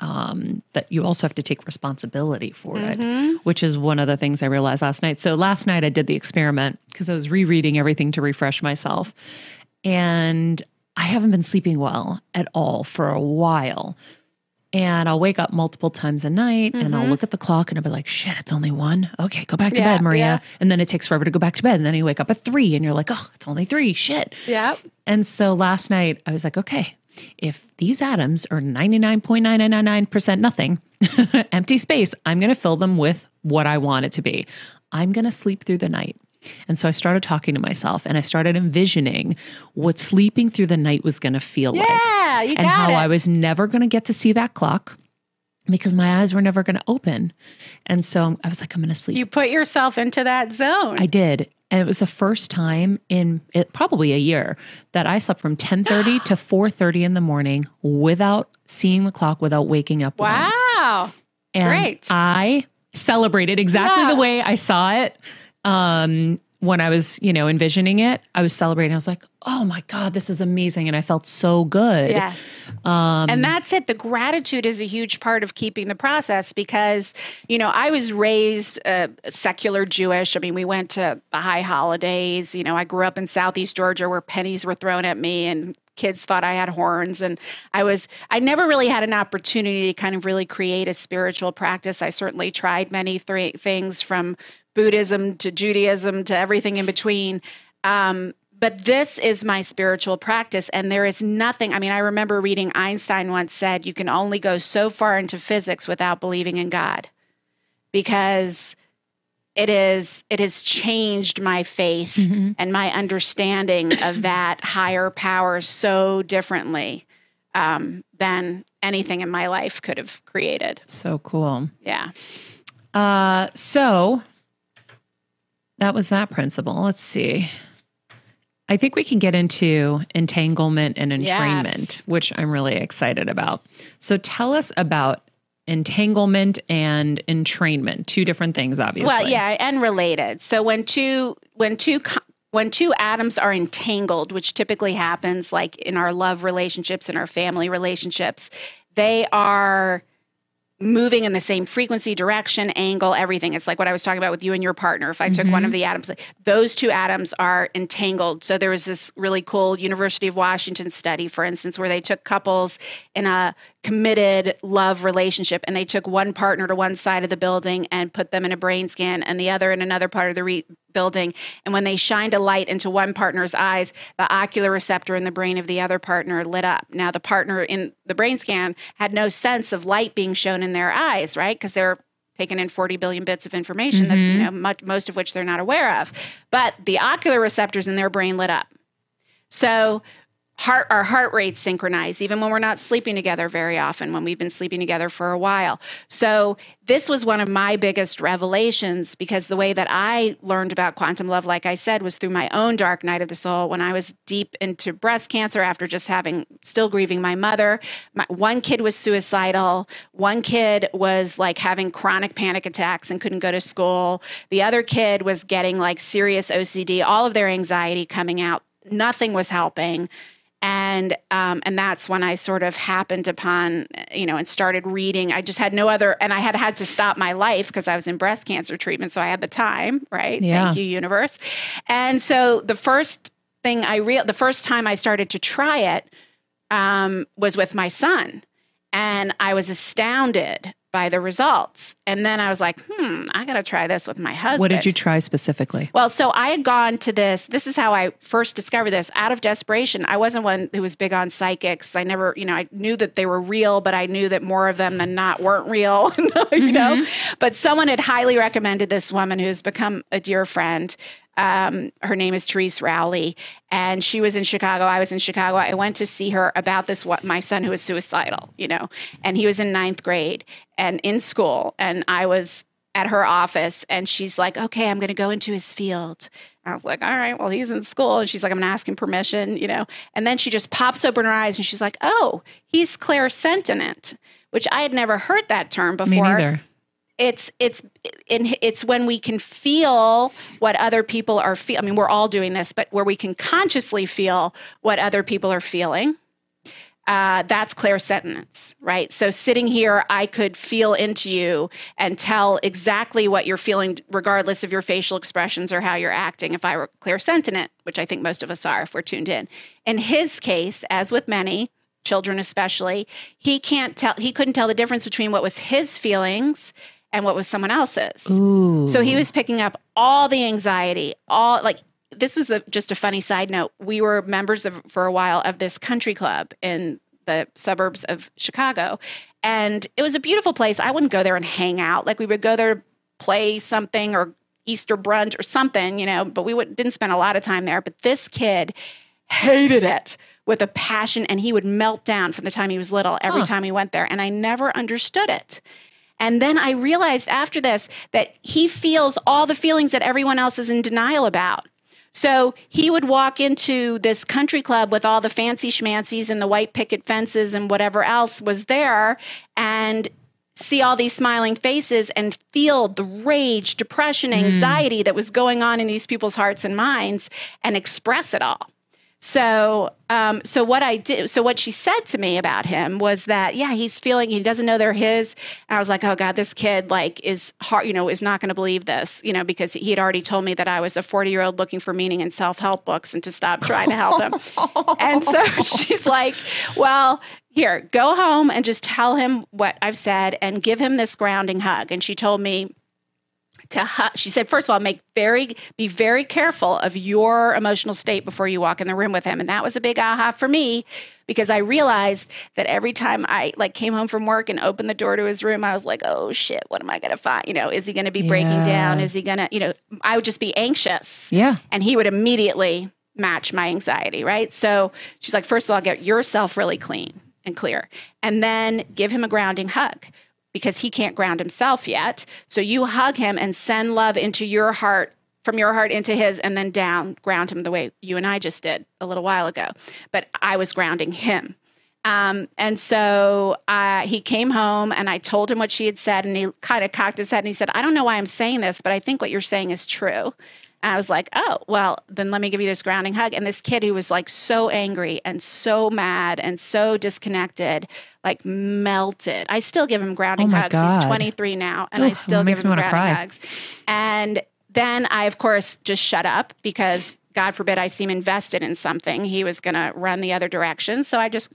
um, that you also have to take responsibility for it, which is one of the things I realized last night. So, last night I did the experiment because I was rereading everything to refresh myself. And I haven't been sleeping well at all for a while. And I'll wake up multiple times a night and I'll look at the clock and I'll be like, shit, it's only one. Okay, go back to Yeah, bed, Maria. yeah. And then it takes forever to go back to bed. And then you wake up at three and you're like, oh, it's only three. Shit. Yep. And so last night I was like, okay, if these atoms are 99.9999% nothing, empty space, I'm going to fill them with what I want it to be. I'm going to sleep through the night. And so I started talking to myself and I started envisioning what sleeping through the night was going to feel like Yeah, you and how it. I was never going to get to see that clock because my eyes were never going to open. And so I was like, I'm going to sleep. you put yourself into that zone. I did. And it was the first time in it, probably a year that I slept from 10:30 to 4:30 in the morning without seeing the clock, without waking up once. wow. And Great. I celebrated exactly Yeah. the way I saw it. Um, when I was, you know, envisioning it, I was celebrating. I was like, "Oh my god, this is amazing!" And I felt so good. Yes. Um, and that's it. The gratitude is a huge part of keeping the process because, you know, I was raised uh, secular Jewish. I mean, we went to the high holidays. You know, I grew up in Southeast Georgia where pennies were thrown at me and kids thought I had horns. And I was, I never really had an opportunity to kind of really create a spiritual practice. I certainly tried many th- things from Buddhism to Judaism to everything in between. Um, but this is my spiritual practice and there is nothing i mean i remember reading einstein once said you can only go so far into physics without believing in god because it is it has changed my faith mm-hmm. and my understanding of that higher power so differently um, than anything in my life could have created so cool yeah uh, so that was that principle let's see I think we can get into entanglement and entrainment, yes. which I'm really excited about. So tell us about entanglement and entrainment, two different things obviously. Well, yeah, and related. So when two when two when two atoms are entangled, which typically happens like in our love relationships and our family relationships, they are moving in the same frequency, direction, angle, everything. It's like what I was talking about with you and your partner. If I took mm-hmm. one of the atoms, those two atoms are entangled. So there was this really cool University of Washington study, for instance, where they took couples in a committed love relationship and they took one partner to one side of the building and put them in a brain scan and the other in another part of the re- building and when they shined a light into one partner's eyes the ocular receptor in the brain of the other partner lit up now the partner in the brain scan had no sense of light being shown in their eyes right because they're taking in 40 billion bits of information mm-hmm. that you mm-hmm. know much, most of which they're not aware of but the ocular receptors in their brain lit up so heart our heart rates synchronize even when we're not sleeping together very often when we've been sleeping together for a while. So this was one of my biggest revelations because the way that i learned about quantum love like i said was through my own dark night of the soul. When i was deep into breast cancer after just having still grieving my mother my, one kid was suicidal. One kid was like having chronic panic attacks and couldn't go to school. The other kid was getting like serious ocd all of their anxiety coming out. Nothing was helping and um, and that's when I sort of happened upon you know and started reading. I just had no other, and I had had to stop my life because I was in breast cancer treatment, so I had the time, right? Yeah. Thank you, universe. And so the first thing I real the first time I started to try it um, was with my son, and I was astounded by the results. And then I was like, hmm, I got to try this with my husband. What did you try specifically? Well, so I had gone to this. This is how I first discovered this out of desperation. I wasn't one who was big on psychics. I never, you know, I knew that they were real, but I knew that more of them than not weren't real, you mm-hmm. know. But someone had highly recommended this woman who's become a dear friend um, her name is Therese Rowley, and she was in Chicago. I was in Chicago. I went to see her about this. What my son who was suicidal, you know, and he was in ninth grade and in school, and I was at her office, and she's like, "Okay, I'm going to go into his field." I was like, "All right, well, he's in school," and she's like, "I'm going to ask him permission," you know, and then she just pops open her eyes and she's like, "Oh, he's clairsentient." Which I had never heard that term before. Me neither it's it's it's when we can feel what other people are feel. I mean, we're all doing this, but where we can consciously feel what other people are feeling. Uh, that's sentence, right? So sitting here, I could feel into you and tell exactly what you're feeling, regardless of your facial expressions or how you're acting. If I were clairsentient, which I think most of us are, if we're tuned in. In his case, as with many children, especially, he can't tell. He couldn't tell the difference between what was his feelings and what was someone else's. Ooh. So he was picking up all the anxiety, all like this was a, just a funny side note. We were members of for a while of this country club in the suburbs of Chicago, and it was a beautiful place. I wouldn't go there and hang out. Like we would go there, play something or Easter brunch or something, you know. But we would, didn't spend a lot of time there. But this kid hated it with a passion, and he would melt down from the time he was little every huh. time he went there, and I never understood it. And then I realized after this that he feels all the feelings that everyone else is in denial about. So he would walk into this country club with all the fancy schmancies and the white picket fences and whatever else was there and see all these smiling faces and feel the rage, depression, hmm. anxiety mm. that was going on in these people's hearts and minds and express it all. So, um, so what I did, so what she said to me about him was that, yeah, he's feeling he doesn't know they're his. And I was like, oh God, this kid like is hard, you know, is not going to believe this, you know, because he had already told me that I was a 40 year old looking for meaning in self help books and to stop trying to help him. and so she's like, well, here, go home and just tell him what I've said and give him this grounding hug. And she told me, to hu- she said first of all make very be very careful of your emotional state before you walk in the room with him. And that was a big aha for me because i realized that every time i like came home from work and opened the door to his room i was like oh shit what am i going to find? You know is he going to be breaking down? Is he going to you know? I would just be anxious. Yeah. and he would immediately match my anxiety, right? So she's like, first of all, get yourself really clean and clear, and then give him a grounding hug because he can't ground himself yet. So you hug him and send love into your heart, from your heart into his, and then down, ground him the way you and I just did a little while ago. But I was grounding him. Um, and so uh, he came home and I told him what she had said, and he kind of cocked his head and he said, I don't know why I'm saying this, but I think what you're saying is true. And I was like, oh, well, then let me give you this grounding hug. And this kid who was like so angry and so mad and so disconnected, like melted. I still give him grounding Oh hugs. He's 23 now, and I still give him grounding cry. hugs. And then I, of course, just shut up because God forbid I seem invested in something. He was going to run the other direction. So I just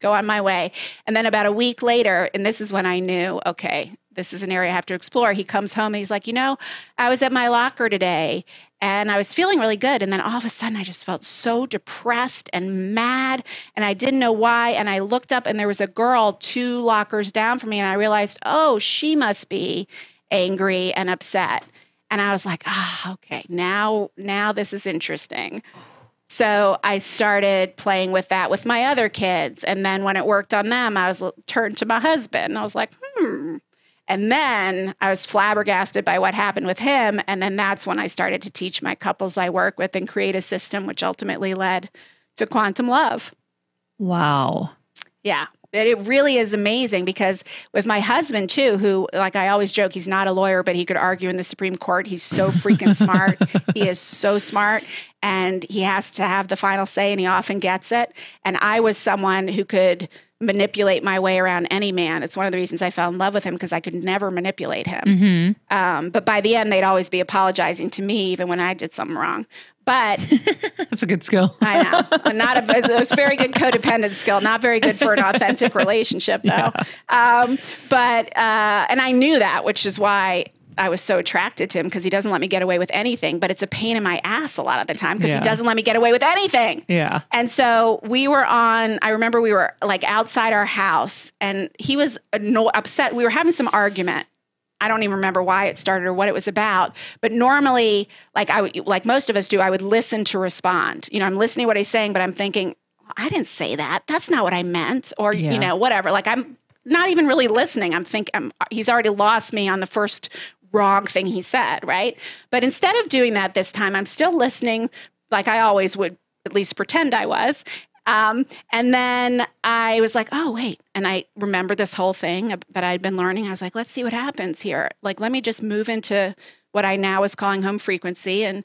go on my way. And then about a week later, and this is when I knew, okay, this is an area I have to explore. He comes home and he's like, you know, I was at my locker today and I was feeling really good. And then all of a sudden, I just felt so depressed and mad. And I didn't know why. And I looked up and there was a girl two lockers down from me. And I realized, oh, she must be angry and upset. And I was like, ah, okay, now, now this is interesting. So I started playing with that with my other kids. And then when it worked on them, I was turned to my husband. I was like, hmm. And then I was flabbergasted by what happened with him. And then that's when I started to teach my couples I work with and create a system, which ultimately led to quantum love. Wow. Yeah. It it really is amazing because with my husband too, who like I always joke, he's not a lawyer, but he could argue in the Supreme Court. He's so freaking smart. he is so smart and he has to have the final say and he often gets it. And I was someone who could manipulate my way around any man. It's one of the reasons I fell in love with him because I could never manipulate him. Um, but by the end, they'd always be apologizing to me, even when I did something wrong. But That's a good skill. I know. But not a, it was very good codependent skill. Not very good for an authentic relationship, though. Um, but uh, and I knew that, which is why I was so attracted to him because he doesn't let me get away with anything. But it's a pain in my ass a lot of the time because Yeah. he doesn't let me get away with anything. Yeah. And so we were on, I remember we were like outside our house and he was anno- upset. We were having some argument. I don't even remember why it started or what it was about. But normally, like I like most of us do, I would listen to respond. You know, I'm listening to what he's saying, but I'm thinking, I didn't say that. That's not what I meant. Or, Yeah. you know, whatever. Like I'm not even really listening. I'm thinking I'm, um, he's already lost me on the first wrong thing he said, right? But instead of doing that this time, I'm still listening like I always would at least pretend I was. Um, and then I was like, oh, wait. And I remember this whole thing that I'd been learning. I was like, let's see what happens here. Like, let me just move into what I now was calling home frequency and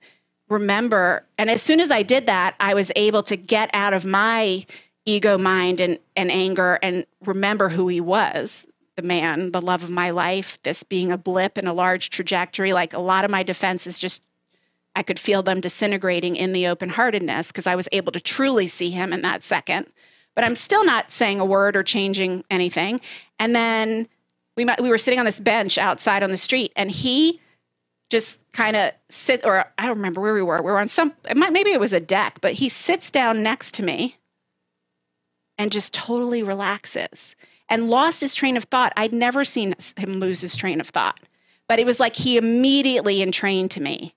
remember. And as soon as I did that, I was able to get out of my ego mind and, and anger and remember who he was the man, the love of my life, this being a blip in a large trajectory. Like a lot of my defenses just I could feel them disintegrating in the open heartedness because I was able to truly see him in that second. But I'm still not saying a word or changing anything. And then we we were sitting on this bench outside on the street, and he just kind of sit, or I don't remember where we were. We were on some, it might, maybe it was a deck, but he sits down next to me and just totally relaxes and lost his train of thought. I'd never seen him lose his train of thought, but it was like he immediately entrained to me.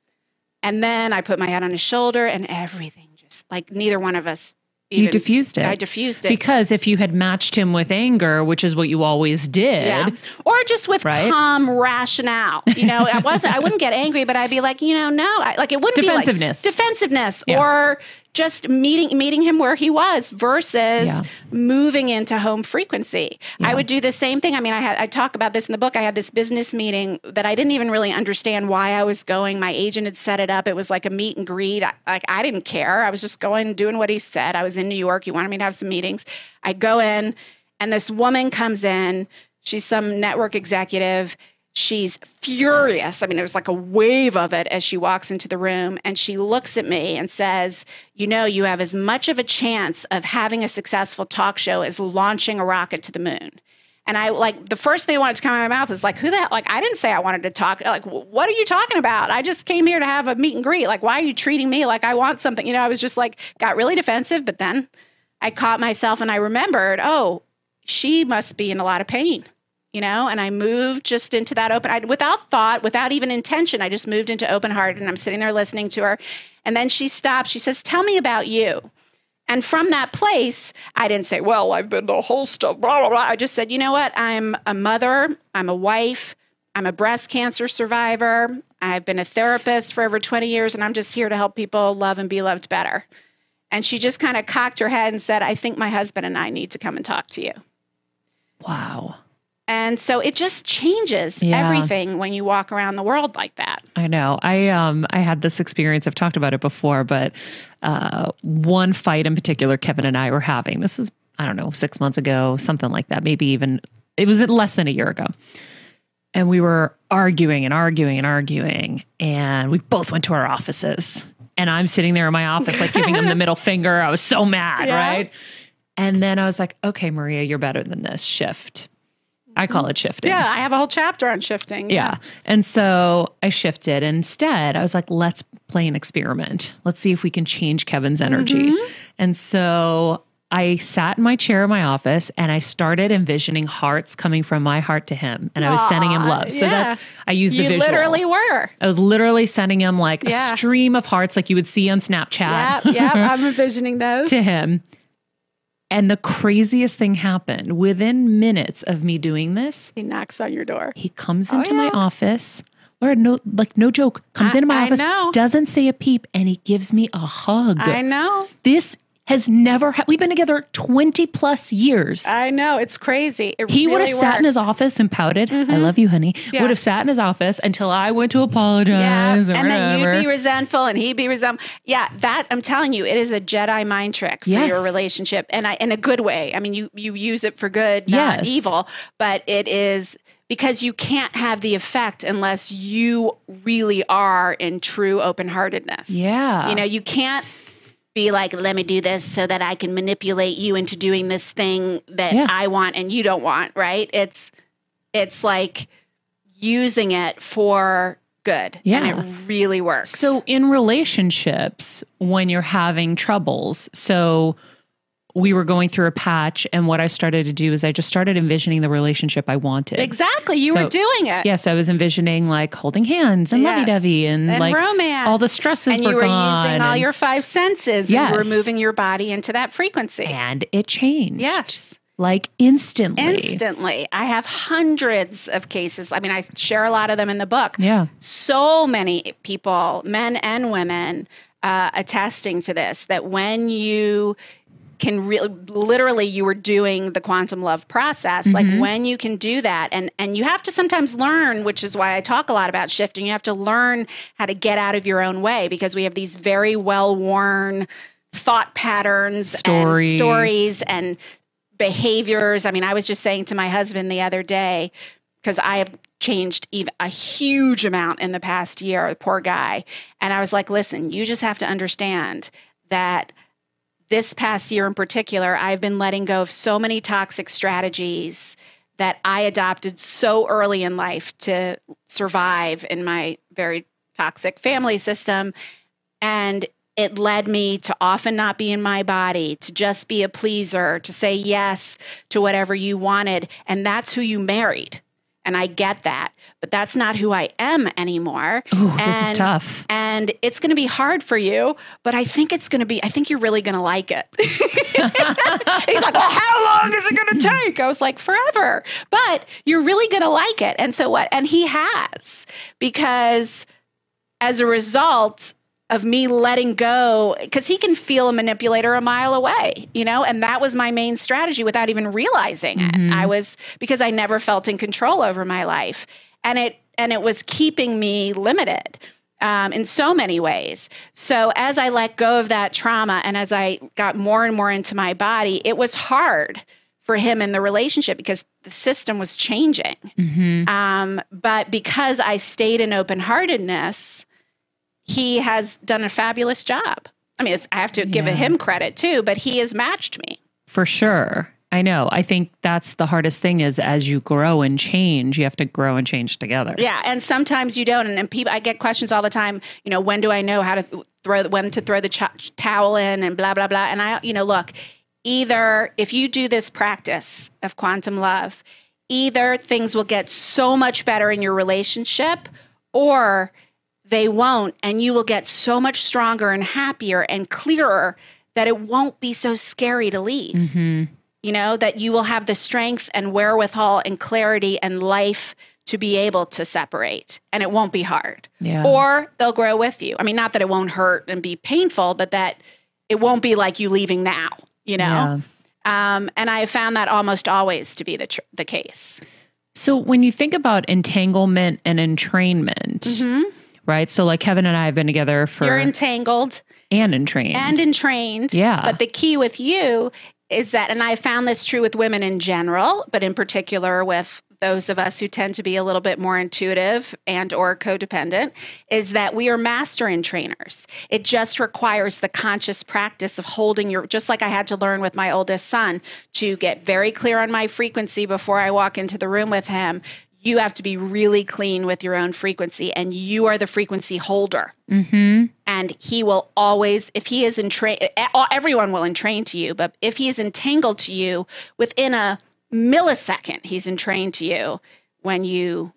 And then I put my head on his shoulder and everything just like neither one of us. You diffused it. I diffused it. Because if you had matched him with anger, which is what you always did, yeah. Or just with Right? calm rationale. You know, I wasn't, I wouldn't get angry, but I'd be like, you know, no, I, like it wouldn't Defensiveness. be like defensiveness Yeah. or just meeting, meeting him where he was versus Yeah. moving into home frequency. I would do the same thing. I mean, I had, I talk about this in the book. I had this business meeting that I didn't even really understand why I was going. My agent had set it up. It was like a meet and greet. I, like I didn't care. I was just going, doing what he said. I was in New York. He wanted me to have some meetings. I go in and this woman comes in. She's some network executive. She's furious. I mean, was like a wave of it as she walks into the room and she looks at me and says, You know, you have as much of a chance of having a successful talk show as launching a rocket to the moon. And I like the first thing that wanted to come out of my mouth is like, who the hell? Like, I didn't say I wanted to talk. Like, what are you talking about? I just came here to have a meet and greet. Like, why are you treating me like I want something? You know, I was just like, got really defensive. But then I caught myself and I remembered, oh, she must be in a lot of pain, you know? And I moved just into that open, I, without thought, without even intention. I just moved into open heart and I'm sitting there listening to her. And then she stops. She says, Tell me about you. And from that place, I didn't say, well, I've been the host of blah, blah, blah. I just said, you know what? I'm a mother, I'm a wife, I'm a breast cancer survivor, I've been a therapist for over 20 years, and I'm just here to help people love and be loved better. And she just kind of cocked her head and said, I think my husband and I need to come and talk to you. Wow. And so it just changes Yeah. everything when you walk around the world like that. I know. I um I had this experience. I've talked about it before, but uh, one fight in particular, Kevin and I were having. This was I don't know six months ago, something like that. Maybe even it was less than a year ago. And we were arguing and arguing and arguing, and we both went to our offices. And I'm sitting there in my office, like giving him the middle finger. I was so mad, Yeah. right? And then I was like, "Okay, Maria, you're better than this. Shift." I call it shifting. Yeah, I have a whole chapter on shifting. Yeah. And so I shifted. Instead, I was like, let's play an experiment. Let's see if we can change Kevin's energy. Mm-hmm. And so I sat in my chair in my office and I started envisioning hearts coming from my heart to him. And I was sending him love. So yeah. that's, I used the You visual. literally were. I was literally sending him like Yeah. a stream of hearts like you would see on Snapchat Yeah, yeah, I'm envisioning those. to him. And the craziest thing happened within minutes of me doing this. He knocks on your door. He comes Oh, into my office. Or no, like no joke, comes I- into my I office, know. doesn't say a peep, and he gives me a hug. I know. this has never. Ha- We've been together twenty plus years. I know. It's crazy. It he would have really sat in his. Mm-hmm. office and pouted. I love you, honey. Would have sat in his office until I went to Yeah, apologize. or and then whatever. you'd be resentful, and he'd be resentful. Yeah, that I'm telling you, it is a Jedi mind trick for Yes. your relationship, and I in a good way. I mean, you you use it for good, not Yes. evil, but it is because you can't have the effect unless you really are in true open heartedness. Yeah. you know, you can't be like, let me do this so that I can manipulate you into doing this thing that Yeah. I want and you don't want, right? It's it's like using it for good. Yeah. And it really works. So in relationships, when you're having troubles, so we were going through a patch, and what I started to do is I just started envisioning the relationship I wanted. exactly. You So- were doing it. Yeah, so I was envisioning like holding hands and Yes. lovey-dovey and, And like romance. all the stresses and were you were using all your five senses and you were Yes. moving your body into that frequency. and it changed. Yes. like instantly. Instantly. I have hundreds of cases. I mean, I share a lot of them in the book. Yeah. so many people, men and women, uh, attesting to this that when you can really literally you were doing the quantum love process like mm-hmm. when you can do that and and you have to sometimes learn which is why I talk a lot about shifting you have to learn how to get out of your own way because we have these very well worn thought patterns Stories. and stories and behaviors i mean i was just saying to my husband the other day because I have changed even a huge amount in the past year, the poor guy. And I was like, listen, you just have to understand that this past year in particular, I've been letting go of so many toxic strategies that I adopted so early in life to survive in my very toxic family system. And it led me to often not be in my body, to just be a pleaser, to say yes to whatever you wanted. And that's who you married. And I get that, but that's not who I am anymore. Ooh, this is tough. And it's going to be hard for you, but I think it's going to be, I think you're really going to like it. He's like, well, how long is it going to take? I was like, forever, but you're really going to like it. And so what? And he has, because as a result of me letting go, because he can feel a manipulator a mile away, you know, and that was my main strategy without even realizing it. I was, because I never felt in control over my life. And it, and it was keeping me limited um, in so many ways. So as I let go of that trauma and as I got more and more into my body, it was hard for him in the relationship because the system was changing. Um, but because I stayed in open heartedness, he has done a fabulous job. I mean, it's, I have to give Yeah. him credit too, but he has matched me. For sure. I know. I think that's the hardest thing is as you grow and change, you have to grow and change together. Yeah, and sometimes you don't. And, and people, I get questions all the time. You know, when do I know how to throw when to throw the ch- towel in and blah blah blah. And I, you know, look, either if you do this practice of quantum love, either things will get so much better in your relationship, or they won't, and you will get so much stronger and happier and clearer that it won't be so scary to leave. Mm-hmm. You know, that you will have the strength and wherewithal and clarity and life to be able to separate and it won't be hard. Yeah. Or they'll grow with you. I mean, not that it won't hurt and be painful, but that it won't be like you leaving now, you know? Um, and I have found that almost always to be the, tr- the case. So when you think about entanglement and entrainment, right? So like Kevin and I have been together for. You're entangled and entrained. and entrained. Yeah. But the key with you is that, and I found this true with women in general, but in particular with those of us who tend to be a little bit more intuitive and or codependent is that we are master entrainers it just requires the conscious practice of holding your just like i had to learn with my oldest son to get very clear on my frequency before i walk into the room with him you have to be really clean with your own frequency and you are the frequency holder mm-hmm. and he will always if he is entrained everyone will entrain to you but if he is entangled to you within a millisecond he's entrained to you when you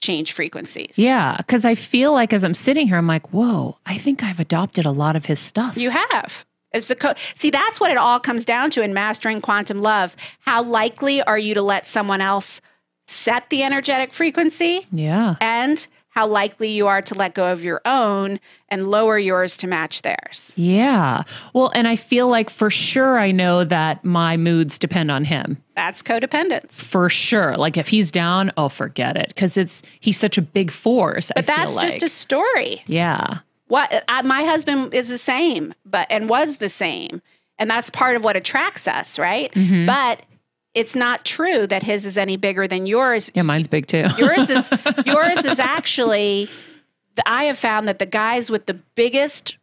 change frequencies Yeah, because I feel like as I'm sitting here, I'm like, whoa, I think I've adopted a lot of his stuff. you have it's the co- see that's what it all comes down to in mastering quantum love how likely are you to let someone else set the energetic frequency yeah. and how likely you are to let go of your own and lower yours to match theirs Yeah. Well, and I feel like for sure I know that my moods depend on him. that's codependence For sure. Like if he's down, oh, forget it. Because it's he's such a big force. but that's just a story Yeah. what I, my husband is the same but and was the same and that's part of what attracts us right Mm-hmm. but it's not true that his is any bigger than yours Yeah, mine's big too. yours is yours is actually i have found that the guys with the biggest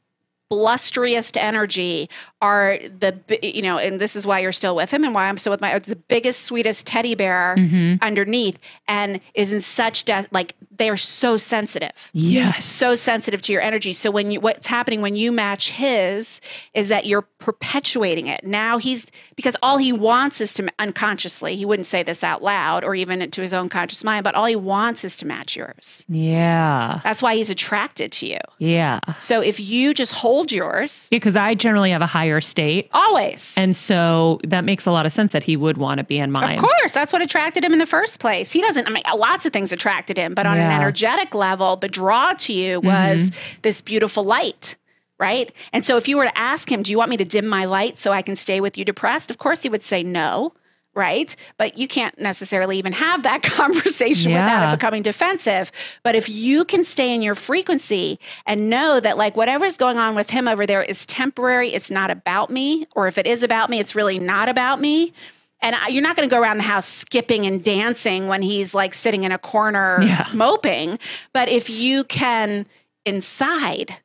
blusteriest energy are the you know and this is why you're still with him and why i'm still with my it's the biggest sweetest teddy bear Mm-hmm. underneath and is in such de- like they're so sensitive yes. so sensitive to your energy. So when you what's happening when you match his is that you're perpetuating it. Now he's because all he wants is to unconsciously, he wouldn't say this out loud or even to his own conscious mind, but all he wants is to match yours. Yeah. That's why he's attracted to you. Yeah. So if you just hold yours Yeah, because I generally have a higher state. always. And so that makes a lot of sense that he would want to be in mine. Of course, that's what attracted him in the first place. He doesn't, I mean, lots of things attracted him, but on an energetic level, the draw to you mm-hmm. was this beautiful light, right? And so if you were to ask him, Do you want me to dim my light so I can stay with you depressed? Of course, he would say no. Right. But you can't necessarily even have that conversation without Yeah. it becoming defensive. But if you can stay in your frequency and know that, like, whatever's going on with him over there is temporary, it's not about me. Or if it is about me, it's really not about me. And I- you're not going to go around the house skipping and dancing when he's like sitting in a corner Yeah. moping. But if you can inside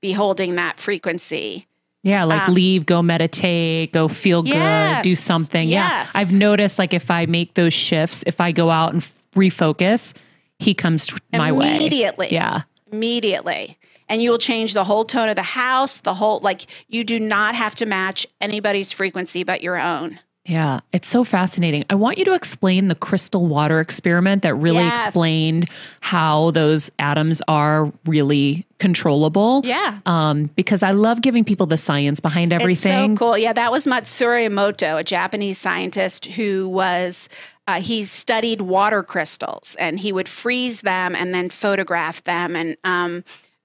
be holding that frequency, Yeah, like Um, leave, go meditate, go feel good, do something. yes. Yeah. I've noticed like if I make those shifts, if I go out and refocus, he comes my way. Immediately. Yeah. immediately. And you will change the whole tone of the house, the whole, like, you do not have to match anybody's frequency but your own. Yeah, it's so fascinating. I want you to explain the crystal water experiment that really Yes. explained how those atoms are really controllable. Yeah. Um, because I love giving people the science behind everything. It's so cool. Yeah, that was Masaru Emoto, a Japanese scientist who was. Uh, he studied water crystals and he would freeze them and then photograph them. And um,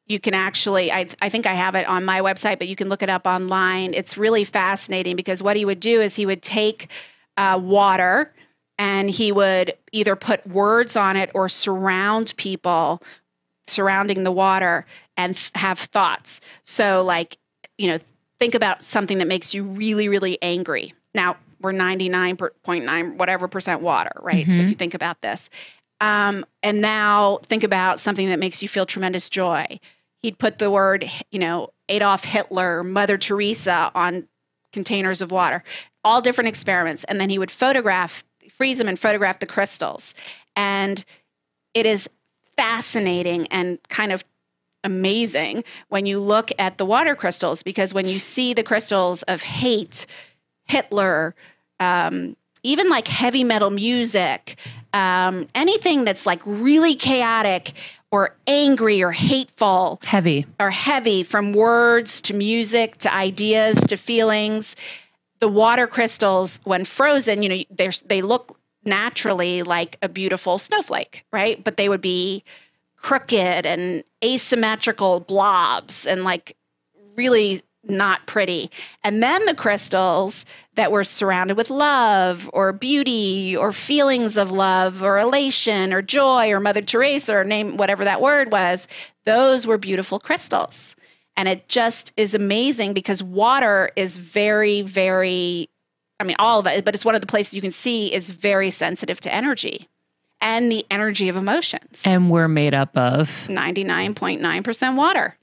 you can actually, I, I think I have it on my website, but you can look it up online. It's really fascinating because what he would do is he would take uh, water and he would either put words on it or surround people surrounding the water and have thoughts. So, like, you know, think about something that makes you really, really angry. Now, we're 99.9 whatever percent water, right? So, if you think about this, um, and now think about something that makes you feel tremendous joy. He'd put the word, you know, Adolf Hitler, Mother Teresa on containers of water, all different experiments. And then he would photograph, freeze them and photograph the crystals. And it is fascinating and kind of amazing when you look at the water crystals because when you see the crystals of hate, Hitler, um, even like heavy metal music, um, anything that's like really chaotic or angry or hateful Heavy. or heavy from words to music to ideas to feelings. The water crystals, when frozen, you know, they're, they look naturally like a beautiful snowflake, right? But they would be crooked and asymmetrical blobs and like really not pretty. And then the crystals that were surrounded with love or beauty or feelings of love or elation or joy or Mother Teresa or name whatever that word was, those were beautiful crystals. And it just is amazing because water is very, very, I mean, all of it, but it's one of the places you can see is very sensitive to energy and the energy of emotions. And we're made up of. 99.9% water.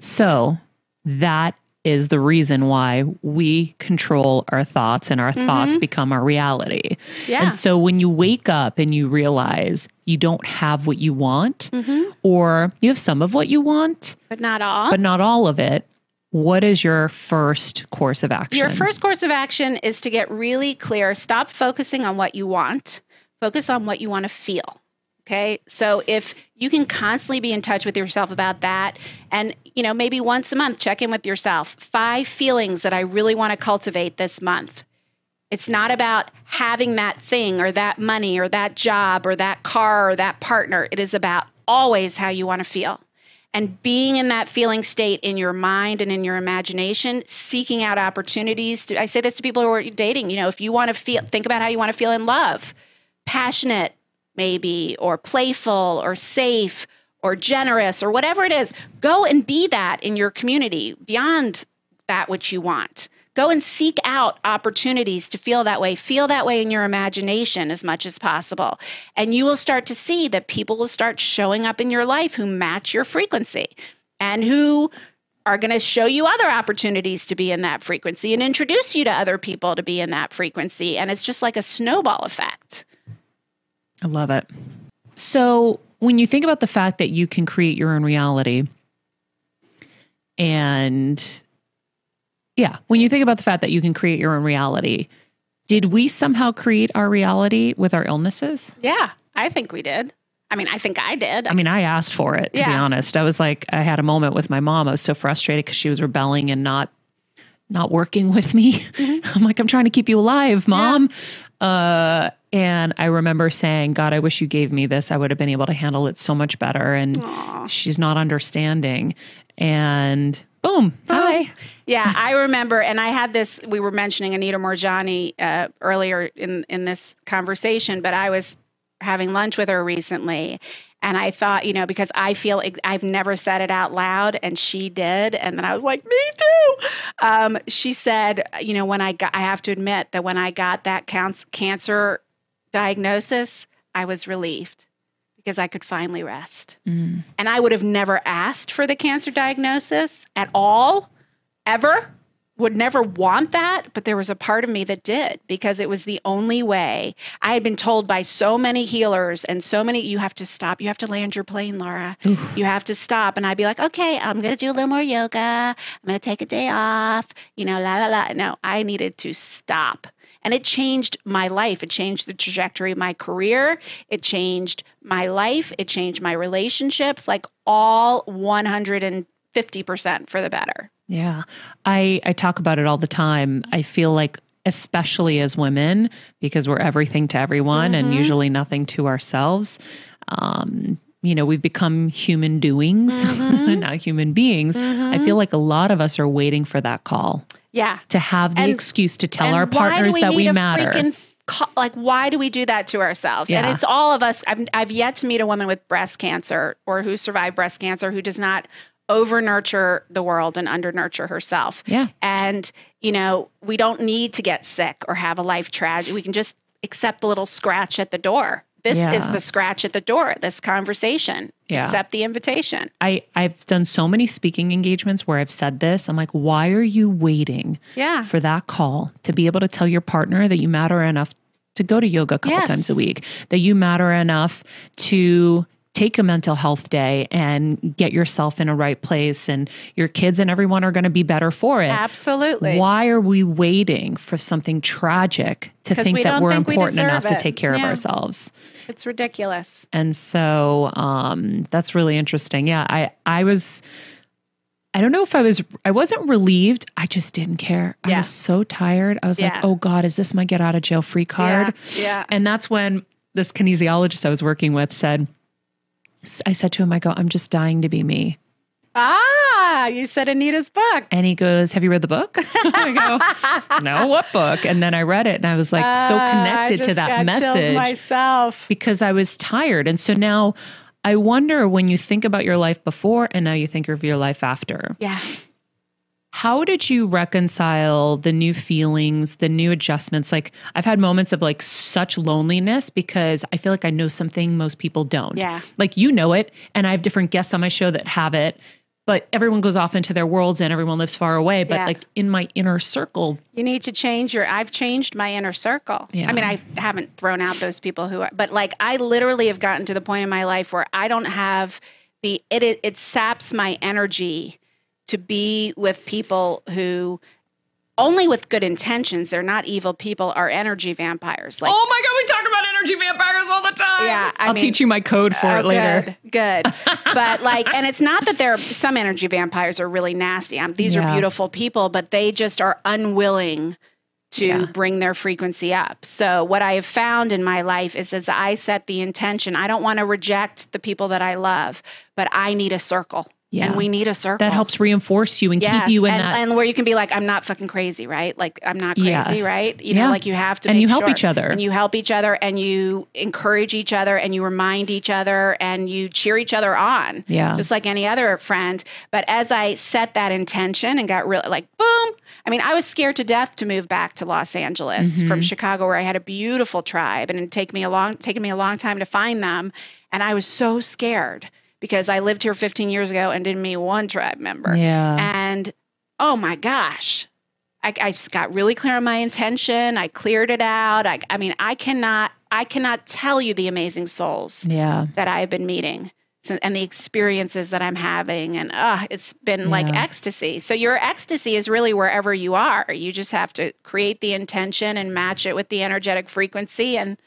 So that is the reason why we control our thoughts and our thoughts mm-hmm. become our reality. Yeah. And so when you wake up and you realize you don't have what you want, mm-hmm. or you have some of what you want, but not all. but not all of it, what is your first course of action? Your first course of action is to get really clear. Stop focusing on what you want, focus on what you want to feel. Okay. So if you can constantly be in touch with yourself about that, and, you know, maybe once a month, check in with yourself. Five feelings that I really want to cultivate this month. It's not about having that thing or that money or that job or that car or that partner. It is about always how you want to feel and being in that feeling state in your mind and in your imagination, seeking out opportunities. To, I say this to people who are dating. You know, if you want to feel, think about how you want to feel in love, passionate, maybe, or playful, or safe, or generous, or whatever it is. Go and be that in your community beyond that which you want. Go and seek out opportunities to feel that way. Feel that way in your imagination as much as possible. And you will start to see that people will start showing up in your life who match your frequency and who are going to show you other opportunities to be in that frequency and introduce you to other people to be in that frequency. And it's just like a snowball effect. I love it. So, when you think about the fact that you can create your own reality, and yeah, when you think about the fact that you can create your own reality, did we somehow create our reality with our illnesses? Yeah, I think we did. I mean, I think I did. I mean, I asked for it, to be honest. I was like, I had a moment with my mom. I was so frustrated because she was rebelling and not not working with me. Mm-hmm. I'm like, I'm trying to keep you alive, mom. Uh, and I remember saying, God, I wish you gave me this. I would have been able to handle it so much better. And she's not understanding. And boom, hi. Yeah, I remember, and I had this. We were mentioning Anita Moorjani uh, earlier in in this conversation, but I was having lunch with her recently, and I thought, you know, because I feel I've never said it out loud, and she did, and then I was like, me too. Um, she said, you know, when I got, I have to admit that when I got that cancer diagnosis, I was relieved because I could finally rest. And I would have never asked for the cancer diagnosis at all, ever. Would never want that, but there was a part of me that did because it was the only way. I had been told by so many healers and so many, you have to stop. You have to land your plane, Laura. You have to stop. And I'd be like, okay, I'm going to do a little more yoga. I'm going to take a day off, you know, la, la, la. No, I needed to stop. And it changed my life. It changed the trajectory of my career. It changed my life. It changed my relationships, like all 150% for the better. Yeah. I, I talk about it all the time. I feel like, especially as women, because we're everything to everyone and mm-hmm. usually nothing to ourselves, um, you know, we've become human doings, mm-hmm. not human beings. I mm-hmm. feel like a lot of us are waiting for that call Yeah. to have the And- excuse to tell our partners that we matter. co- like, why do we do that to ourselves? And it's all of us. I've, I've yet to meet a woman with breast cancer or who survived breast cancer who does not over nurture the world and under nurture herself. Yeah. And, you know, we don't need to get sick or have a life tragedy. We can just accept the little scratch at the door. This is the scratch at the door, this conversation. Yeah. Accept the invitation. I, I've done so many speaking engagements where I've said this. I'm like, why are you waiting Yeah. for that call to be able to tell your partner that you matter enough to go to yoga a couple Yes. times a week, that you matter enough to take a mental health day and get yourself in a right place and your kids and everyone are going to be better for it. Absolutely. Why are we waiting for something tragic to think we that we're think important deserve enough to take care of ourselves? It's ridiculous. And so um, that's really interesting. Yeah, I I was I don't know if I was I wasn't relieved. I just didn't care. I was so tired. I was Yeah. like, "Oh god, is this my get out of jail free card?" Yeah. yeah. And that's when this kinesiologist I was working with said I said to him, I go, "I'm just dying to be me." Ah, you said Anita's book. And he goes, Have you read the book? I go, No, what book? And then I read it and I was like so Ah, I connected to that message myself. because I was tired. And so now I wonder when you think about your life before and now you think of your life after, Yeah. How did you reconcile the new feelings, the new adjustments? Like I've had moments of like such loneliness because I feel like I know something most people don't. Yeah. Like you know it, and I have different guests on my show that have it, but everyone goes off into their worlds and everyone lives far away. But Yeah. like in my inner circle, You need to change your. I've changed my inner circle. Yeah. I mean, I haven't thrown out those people who are, but like I literally have gotten to the point in my life where I don't have the it. It, it saps my energy to be with people who only with good intentions. They're not evil people. Are energy vampires. Like oh my God, we talk about energy vampires all the time. Yeah, I I'll mean- teach you my code for it Oh, later. Good, good. but like, and it's not that there. Are some energy vampires are really nasty. Um, these Yeah. are beautiful people, but they just are unwilling to Yeah. bring their frequency up. So what I have found in my life is as I set the intention, I don't want to reject the people that I love, but I need a circle. Yeah. And we need a circle. That helps reinforce you and Yes, keep you in and, that. and where you can be like, I'm not fucking crazy, right? Like I'm not crazy, Yes. right? You Yeah. know, like you have to, And make you help sure- each other. and you help each other, and you encourage each other, and you remind each other, and you cheer each other on, Yeah. just like any other friend. But as I set that intention and got really like, boom. I mean, I was scared to death to move back to Los Angeles Mm-hmm. from Chicago, where I had a beautiful tribe, and it'd take me a long, taken me a long time to find them, and I was so scared because I lived here 15 years ago and didn't meet one tribe member. Yeah. And oh my gosh, I, I just got really clear on my intention. I cleared it out. I, I mean, I cannot, I cannot tell you the amazing souls yeah. that I have been meeting and the experiences that I'm having. And uh, it's been like ecstasy. So your ecstasy is really wherever you are. You just have to create the intention and match it with the energetic frequency. And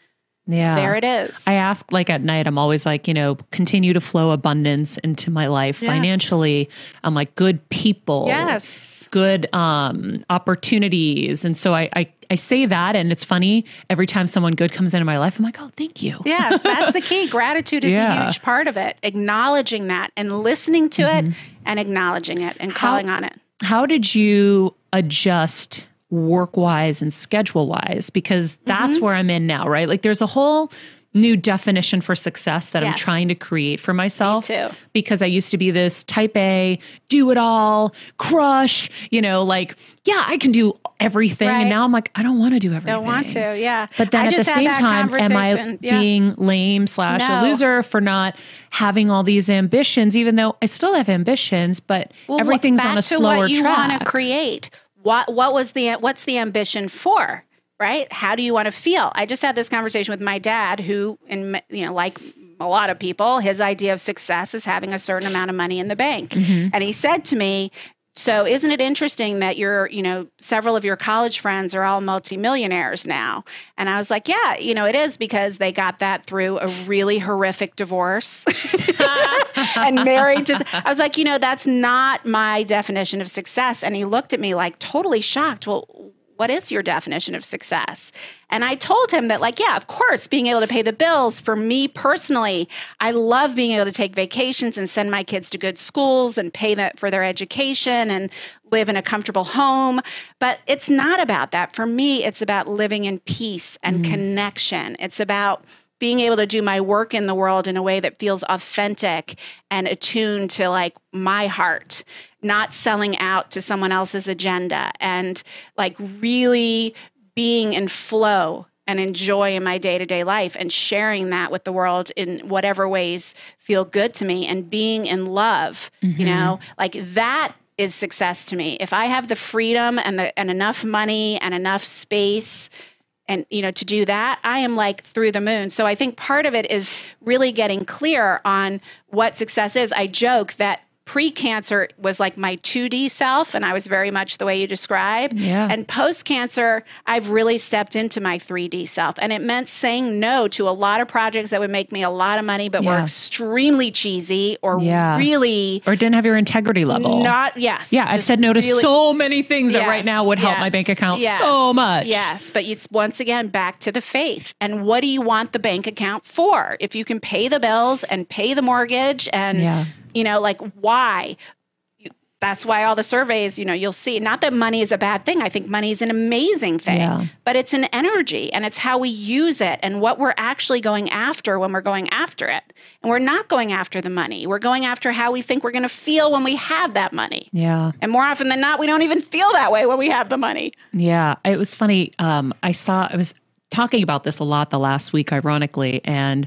Yeah. there it is. I ask like at night, I'm always like, you know, continue to flow abundance into my life Yes. financially. I'm like good people. yes. Good um opportunities. And so I, I I say that and it's funny every time someone good comes into my life, I'm like, oh thank you. Yes, that's the key. Gratitude is Yeah. a huge part of it. Acknowledging that and listening to it and acknowledging it and calling on it. How did you adjust work wise and schedule wise? Because that's Mm-hmm. where I'm in now, right? Like there's a whole new definition for success that I'm trying to create for myself. too. Because I used to be this type A, do it all, crush, you know, like, yeah, I can do everything. Right. And now I'm like, I don't want to do everything. Don't want to, yeah. But then I at the same time, am I. Yeah. being lame slash a loser for not having all these ambitions, even though I still have ambitions, but Well, everything's on a slower track. you want to create. What what was the what's the ambition for? Right? How do you want to feel? I just had this conversation with my dad, who, in you know, like a lot of people, his idea of success is having a certain amount of money in the bank. Mm-hmm. And he said to me, "So isn't it interesting that your, you know, several of your college friends are all multimillionaires now?" And I was like, "Yeah, you know, it is because they got that through a really horrific divorce." and married to I was like, you know, that's not my definition of success. And he looked at me like totally shocked. Well, what is your definition of success? And I told him that, like, yeah, of course, being able to pay the bills for me personally, I love being able to take vacations and send my kids to good schools and pay that for their education and live in a comfortable home. But it's not about that. For me, it's about living in peace and mm. connection. It's about being able to do my work in the world in a way that feels authentic and attuned to like my heart, not selling out to someone else's agenda and like really being in flow and enjoy in my day to day life and sharing that with the world in whatever ways feel good to me and being in love, you mm-hmm. know, like that is success to me. If I have the freedom and the and enough money and enough space and you know to do that i am like through the moon. So i think part of it is really getting clear on what success is. I joke that pre-cancer was like my 2d self and i was very much the way you describe. Yeah. and post-cancer i've really stepped into my 3d self and it meant saying no to a lot of projects that would make me a lot of money but were extremely cheesy or Yeah. really Or didn't have your integrity level. not yes yeah, I've said no to really- so many things that right now would help my bank account yes, so much. Yes, but it's once again back to the faith. And what do you want the bank account for? If you can pay the bills and pay the mortgage and Yeah. You know, like why? That's why all the surveys, you know, you'll see. Not that money is a bad thing. I think money is an amazing thing, Yeah. but it's an energy and it's how we use it and what we're actually going after when we're going after it. And we're not going after the money. We're going after how we think we're going to feel when we have that money. Yeah. And more often than not, we don't even feel that way when we have the money. Yeah, it was funny. Um, I saw I was talking about this a lot the last week, ironically, and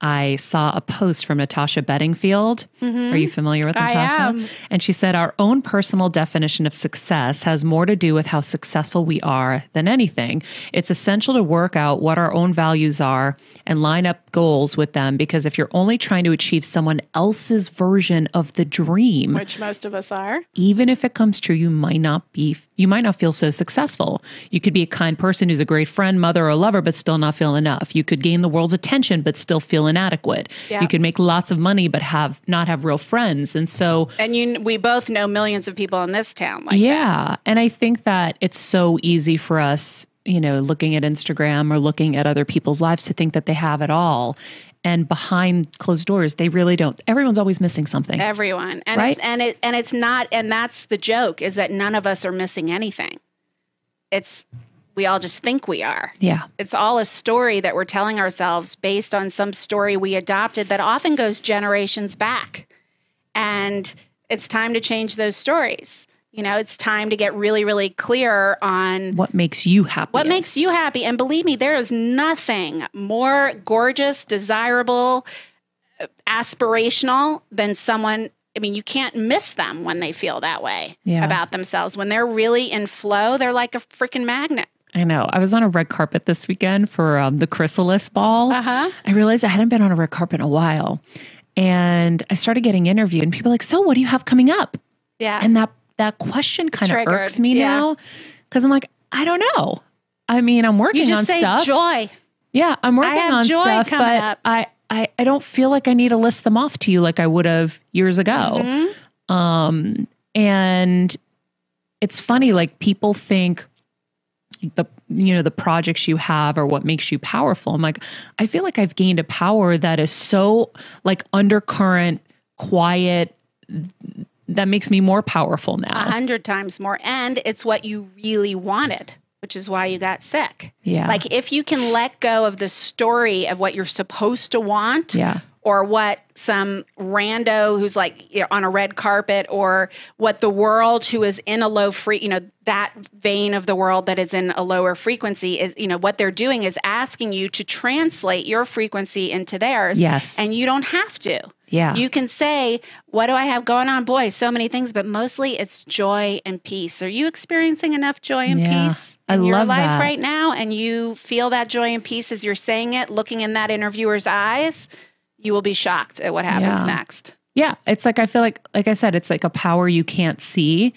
I saw a post from Natasha Bedingfield. Are you familiar with Mm-hmm. I Natasha? am. And she said, Our own personal definition of success has more to do with how successful we are than anything. It's essential to work out what our own values are and line up goals with them because if you're only trying to achieve someone else's version of the dream, which most of us are. even if it comes true, you might not be, you might not feel so successful. You could be a kind person who's a great friend, mother, or lover, but still not feel enough. You could gain the world's attention, but still feel inadequate. Yeah. You could make lots of money, but have not have real friends. And so, And you, we both know millions of people in this town. Like, yeah. And I think that it's so easy for us, you know, looking at Instagram or looking at other people's lives to think that they have it all. And behind closed doors, they really don't. Everyone's always missing something. everyone, and Right? it's and it and it's not, and that's the joke is that none of us are missing anything. It's we all just think we are. yeah. It's all a story that we're telling ourselves based on some story we adopted that often goes generations back. And it's time to change those stories. You know, it's time to get really, really clear on What makes you happy? What makes you happy? And believe me, there is nothing more gorgeous, desirable, uh, aspirational than someone. I mean, you can't miss them when they feel that way Yeah. about themselves. When they're really in flow, they're like a freaking magnet. I know. I was on a red carpet this weekend for um, the Chrysalis Ball. Uh-huh. I realized I hadn't been on a red carpet in a while. And I started getting interviewed, and people are like, So, what do you have coming up? Yeah. And that, that question kind of irks me Yeah. now because I'm like, I don't know. I mean, I'm working you just on say stuff. joy. Yeah, I'm working on stuff, but up. I, I, I don't feel like I need to list them off to you like I would have years ago. Mm-hmm. Um, and it's funny, like people think the you know the projects you have or what makes you powerful. I'm like, I feel like I've gained a power that is so like undercurrent, quiet, that makes me more powerful now A hundred times more. And it's what you really wanted, which is why you got sick. Yeah. Like if you can let go of the story of what you're supposed to want. Yeah. Or what some rando who's like you know, on a red carpet, or what the world who is in a low free, you know, that vein of the world that is in a lower frequency is, you know, what they're doing is asking you to translate your frequency into theirs. Yes. And you don't have to. Yeah. You can say, What do I have going on? Boy, so many things, but mostly it's joy and peace. Are you experiencing enough joy and Yeah, peace I in your love life that. right now? And you feel that joy and peace as you're saying it, looking in that interviewer's eyes, you will be shocked at what happens Yeah. next. yeah. It's like I feel like like I said, it's like a power you can't see.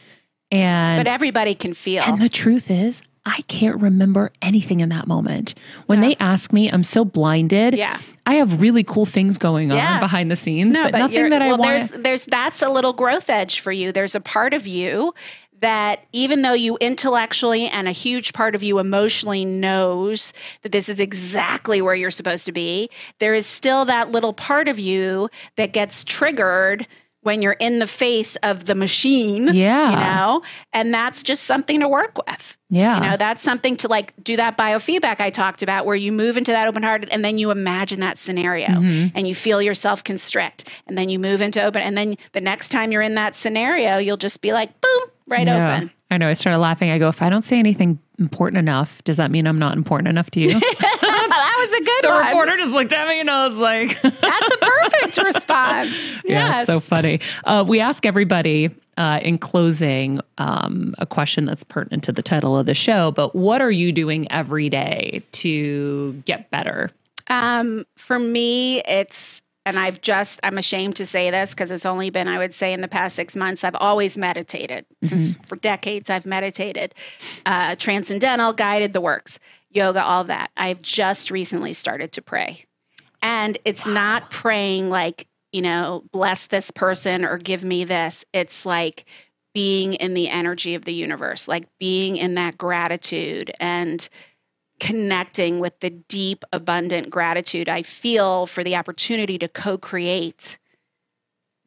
And But everybody can feel. And the truth is, I can't remember anything in that moment. When they ask me, I'm so blinded. Yeah. I have really cool things going Yeah. on behind the scenes, no, but, nothing that I well, want. there's there's that's a little growth edge for you. There's a part of you that even though you intellectually and a huge part of you emotionally knows that this is exactly where you're supposed to be, there is still that little part of you that gets triggered when you're in the face of the machine. Yeah. You know? And that's just something to work with. Yeah. You know, that's something to like do that biofeedback I talked about where you move into that open hearted and then you imagine that scenario Mm-hmm. and you feel yourself constrict and then you move into open and then the next time you're in that scenario, you'll just be like, boom, right Yeah. open. I know. I started laughing. I go, if I don't say anything important enough. Does that mean I'm not important enough to you? that was a good the one. reporter just looked at me and I was like, That's a perfect response. Yeah, Yes. it's so funny. Uh, we ask everybody uh, in closing um, a question that's pertinent to the title of the show, but what are you doing every day to get better? Um, for me, it's, and I've just, I'm ashamed to say this because it's only been, I would say, in the past six months, I've always meditated. Since for decades, I've meditated, uh, transcendental, guided, the works, yoga, all that. I've just recently started to pray. And it's not praying like, you know, bless this person or give me this. It's like being in the energy of the universe, like being in that gratitude and connecting with the deep, abundant gratitude I feel for the opportunity to co create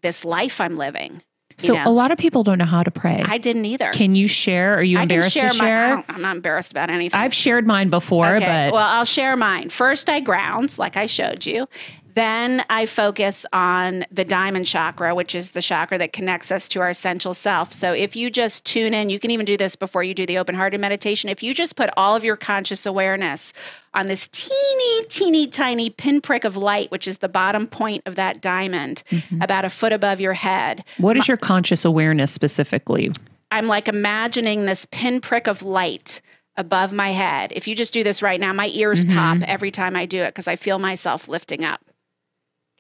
this life I'm living. So know? a lot of people don't know how to pray. I didn't either. can you share? Are you embarrassed share to. Share? don't- I'm not embarrassed about anything. I've shared mine before, Okay. but well, I'll share mine. First, I ground, like I showed you. Then I focus on the diamond chakra, which is the chakra that connects us to our essential self. So if you just tune in, you can even do this before you do the open hearted meditation. If you just put all of your conscious awareness on this teeny, teeny, tiny pinprick of light, which is the bottom point of that diamond, mm-hmm. about a foot above your head, what is your conscious awareness specifically? I'm like imagining this pinprick of light above my head. If you just do this right now, my ears mm-hmm. pop every time I do it because I feel myself lifting up.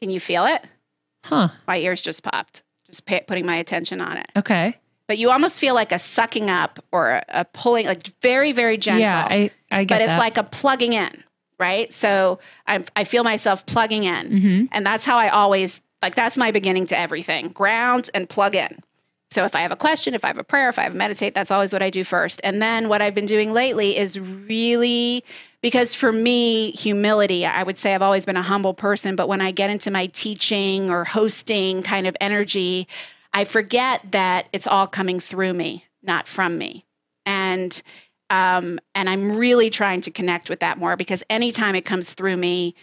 Can you feel it? Huh. My ears just popped, just pa putting my attention on it. Okay. But you almost feel like a sucking up or a, a pulling, like very, very gentle. Yeah, I, I get but it's that. like a plugging in, right? So I, I feel myself plugging in. Mhm. And that's how I always, like, that's my beginning to everything ground and plug in. So if I have a question, if I have a prayer, if I have a meditate, that's always what I do first. And then what I've been doing lately is really because for me, humility, I would say I've always been a humble person, but when I get into my teaching or hosting kind of energy, I forget that it's all coming through me, not from me. And um, and I'm really trying to connect with that more because anytime it comes through me,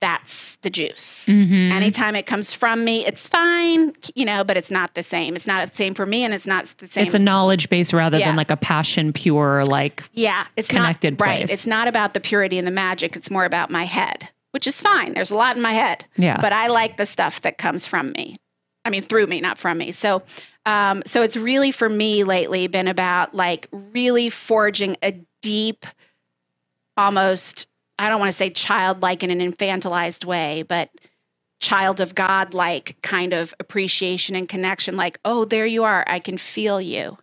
that's the juice. Mhm. Anytime it comes from me, it's fine, you know, but it's not the same. It's not the same for me, and it's not the same. it's a knowledge base rather Yeah. than like a passion pure like yeah, it's connected not right. It's not about the purity and the magic. It's more about my head, which is fine. There's a lot in my head, yeah. but I like the stuff that comes from me. I mean, through me, not from me. So, um, so it's really for me lately been about like really forging a deep, almost I don't want to say childlike in an infantilized way, but child of God like kind of appreciation and connection. Like, oh, there you are. I can feel you.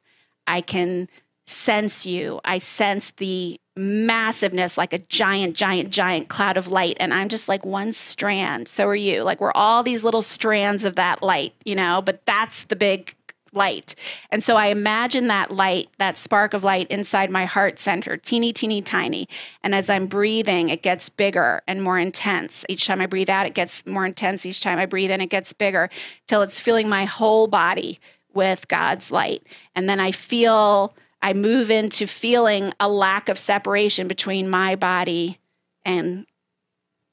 I can sense you. I sense the massiveness like a giant, giant, giant cloud of light. And I'm just like one strand. So are you. Like, we're all these little strands of that light, you know, but that's the big light. And so I imagine that light, that spark of light inside my heart center, teeny, teeny, tiny. And as I'm breathing, it gets bigger and more intense. Each time I breathe out, it gets more intense. Each time I breathe in, it gets bigger till it's filling my whole body with God's light. And then I feel, I move into feeling a lack of separation between my body and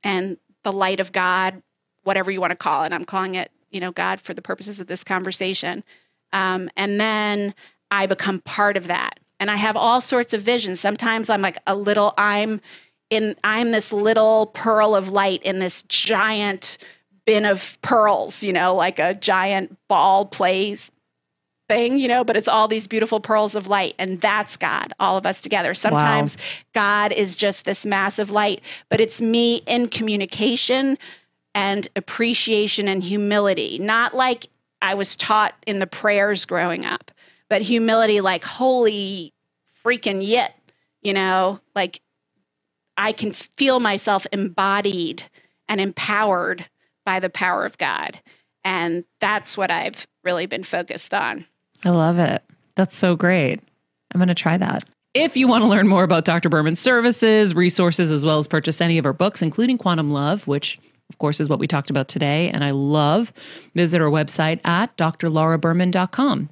and the light of God, whatever you want to call it. I'm calling it, you know, God for the purposes of this conversation. Um, and then I become part of that. And I have all sorts of visions. Sometimes I'm like a little, I'm in, I'm this little pearl of light in this giant bin of pearls, you know, like a giant ball plays thing, you know, but it's all these beautiful pearls of light. And that's God, all of us together. Sometimes God is just this massive light, but it's me in communication and appreciation and humility, not like I was taught in the prayers growing up, but humility like, holy freaking yet, you know, like I can feel myself embodied and empowered by the power of God. And that's what I've really been focused on. I love it. That's so great. I'm going to try that. If you want to learn more about Dr. Berman's services, resources, as well as purchase any of her books, including Quantum Love, which of course is what we talked about today, and I love, visit our website at drlauraberman.com.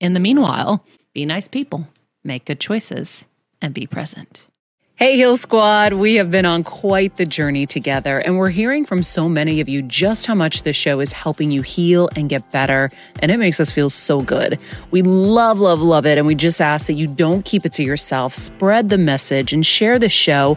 In the meanwhile, be nice people, make good choices, and be present. Hey, Heal Squad. We have been on quite the journey together, and we're hearing from so many of you just how much this show is helping you heal and get better, and it makes us feel so good. We love, love, love it, and we just ask that you don't keep it to yourself. Spread the message and share the show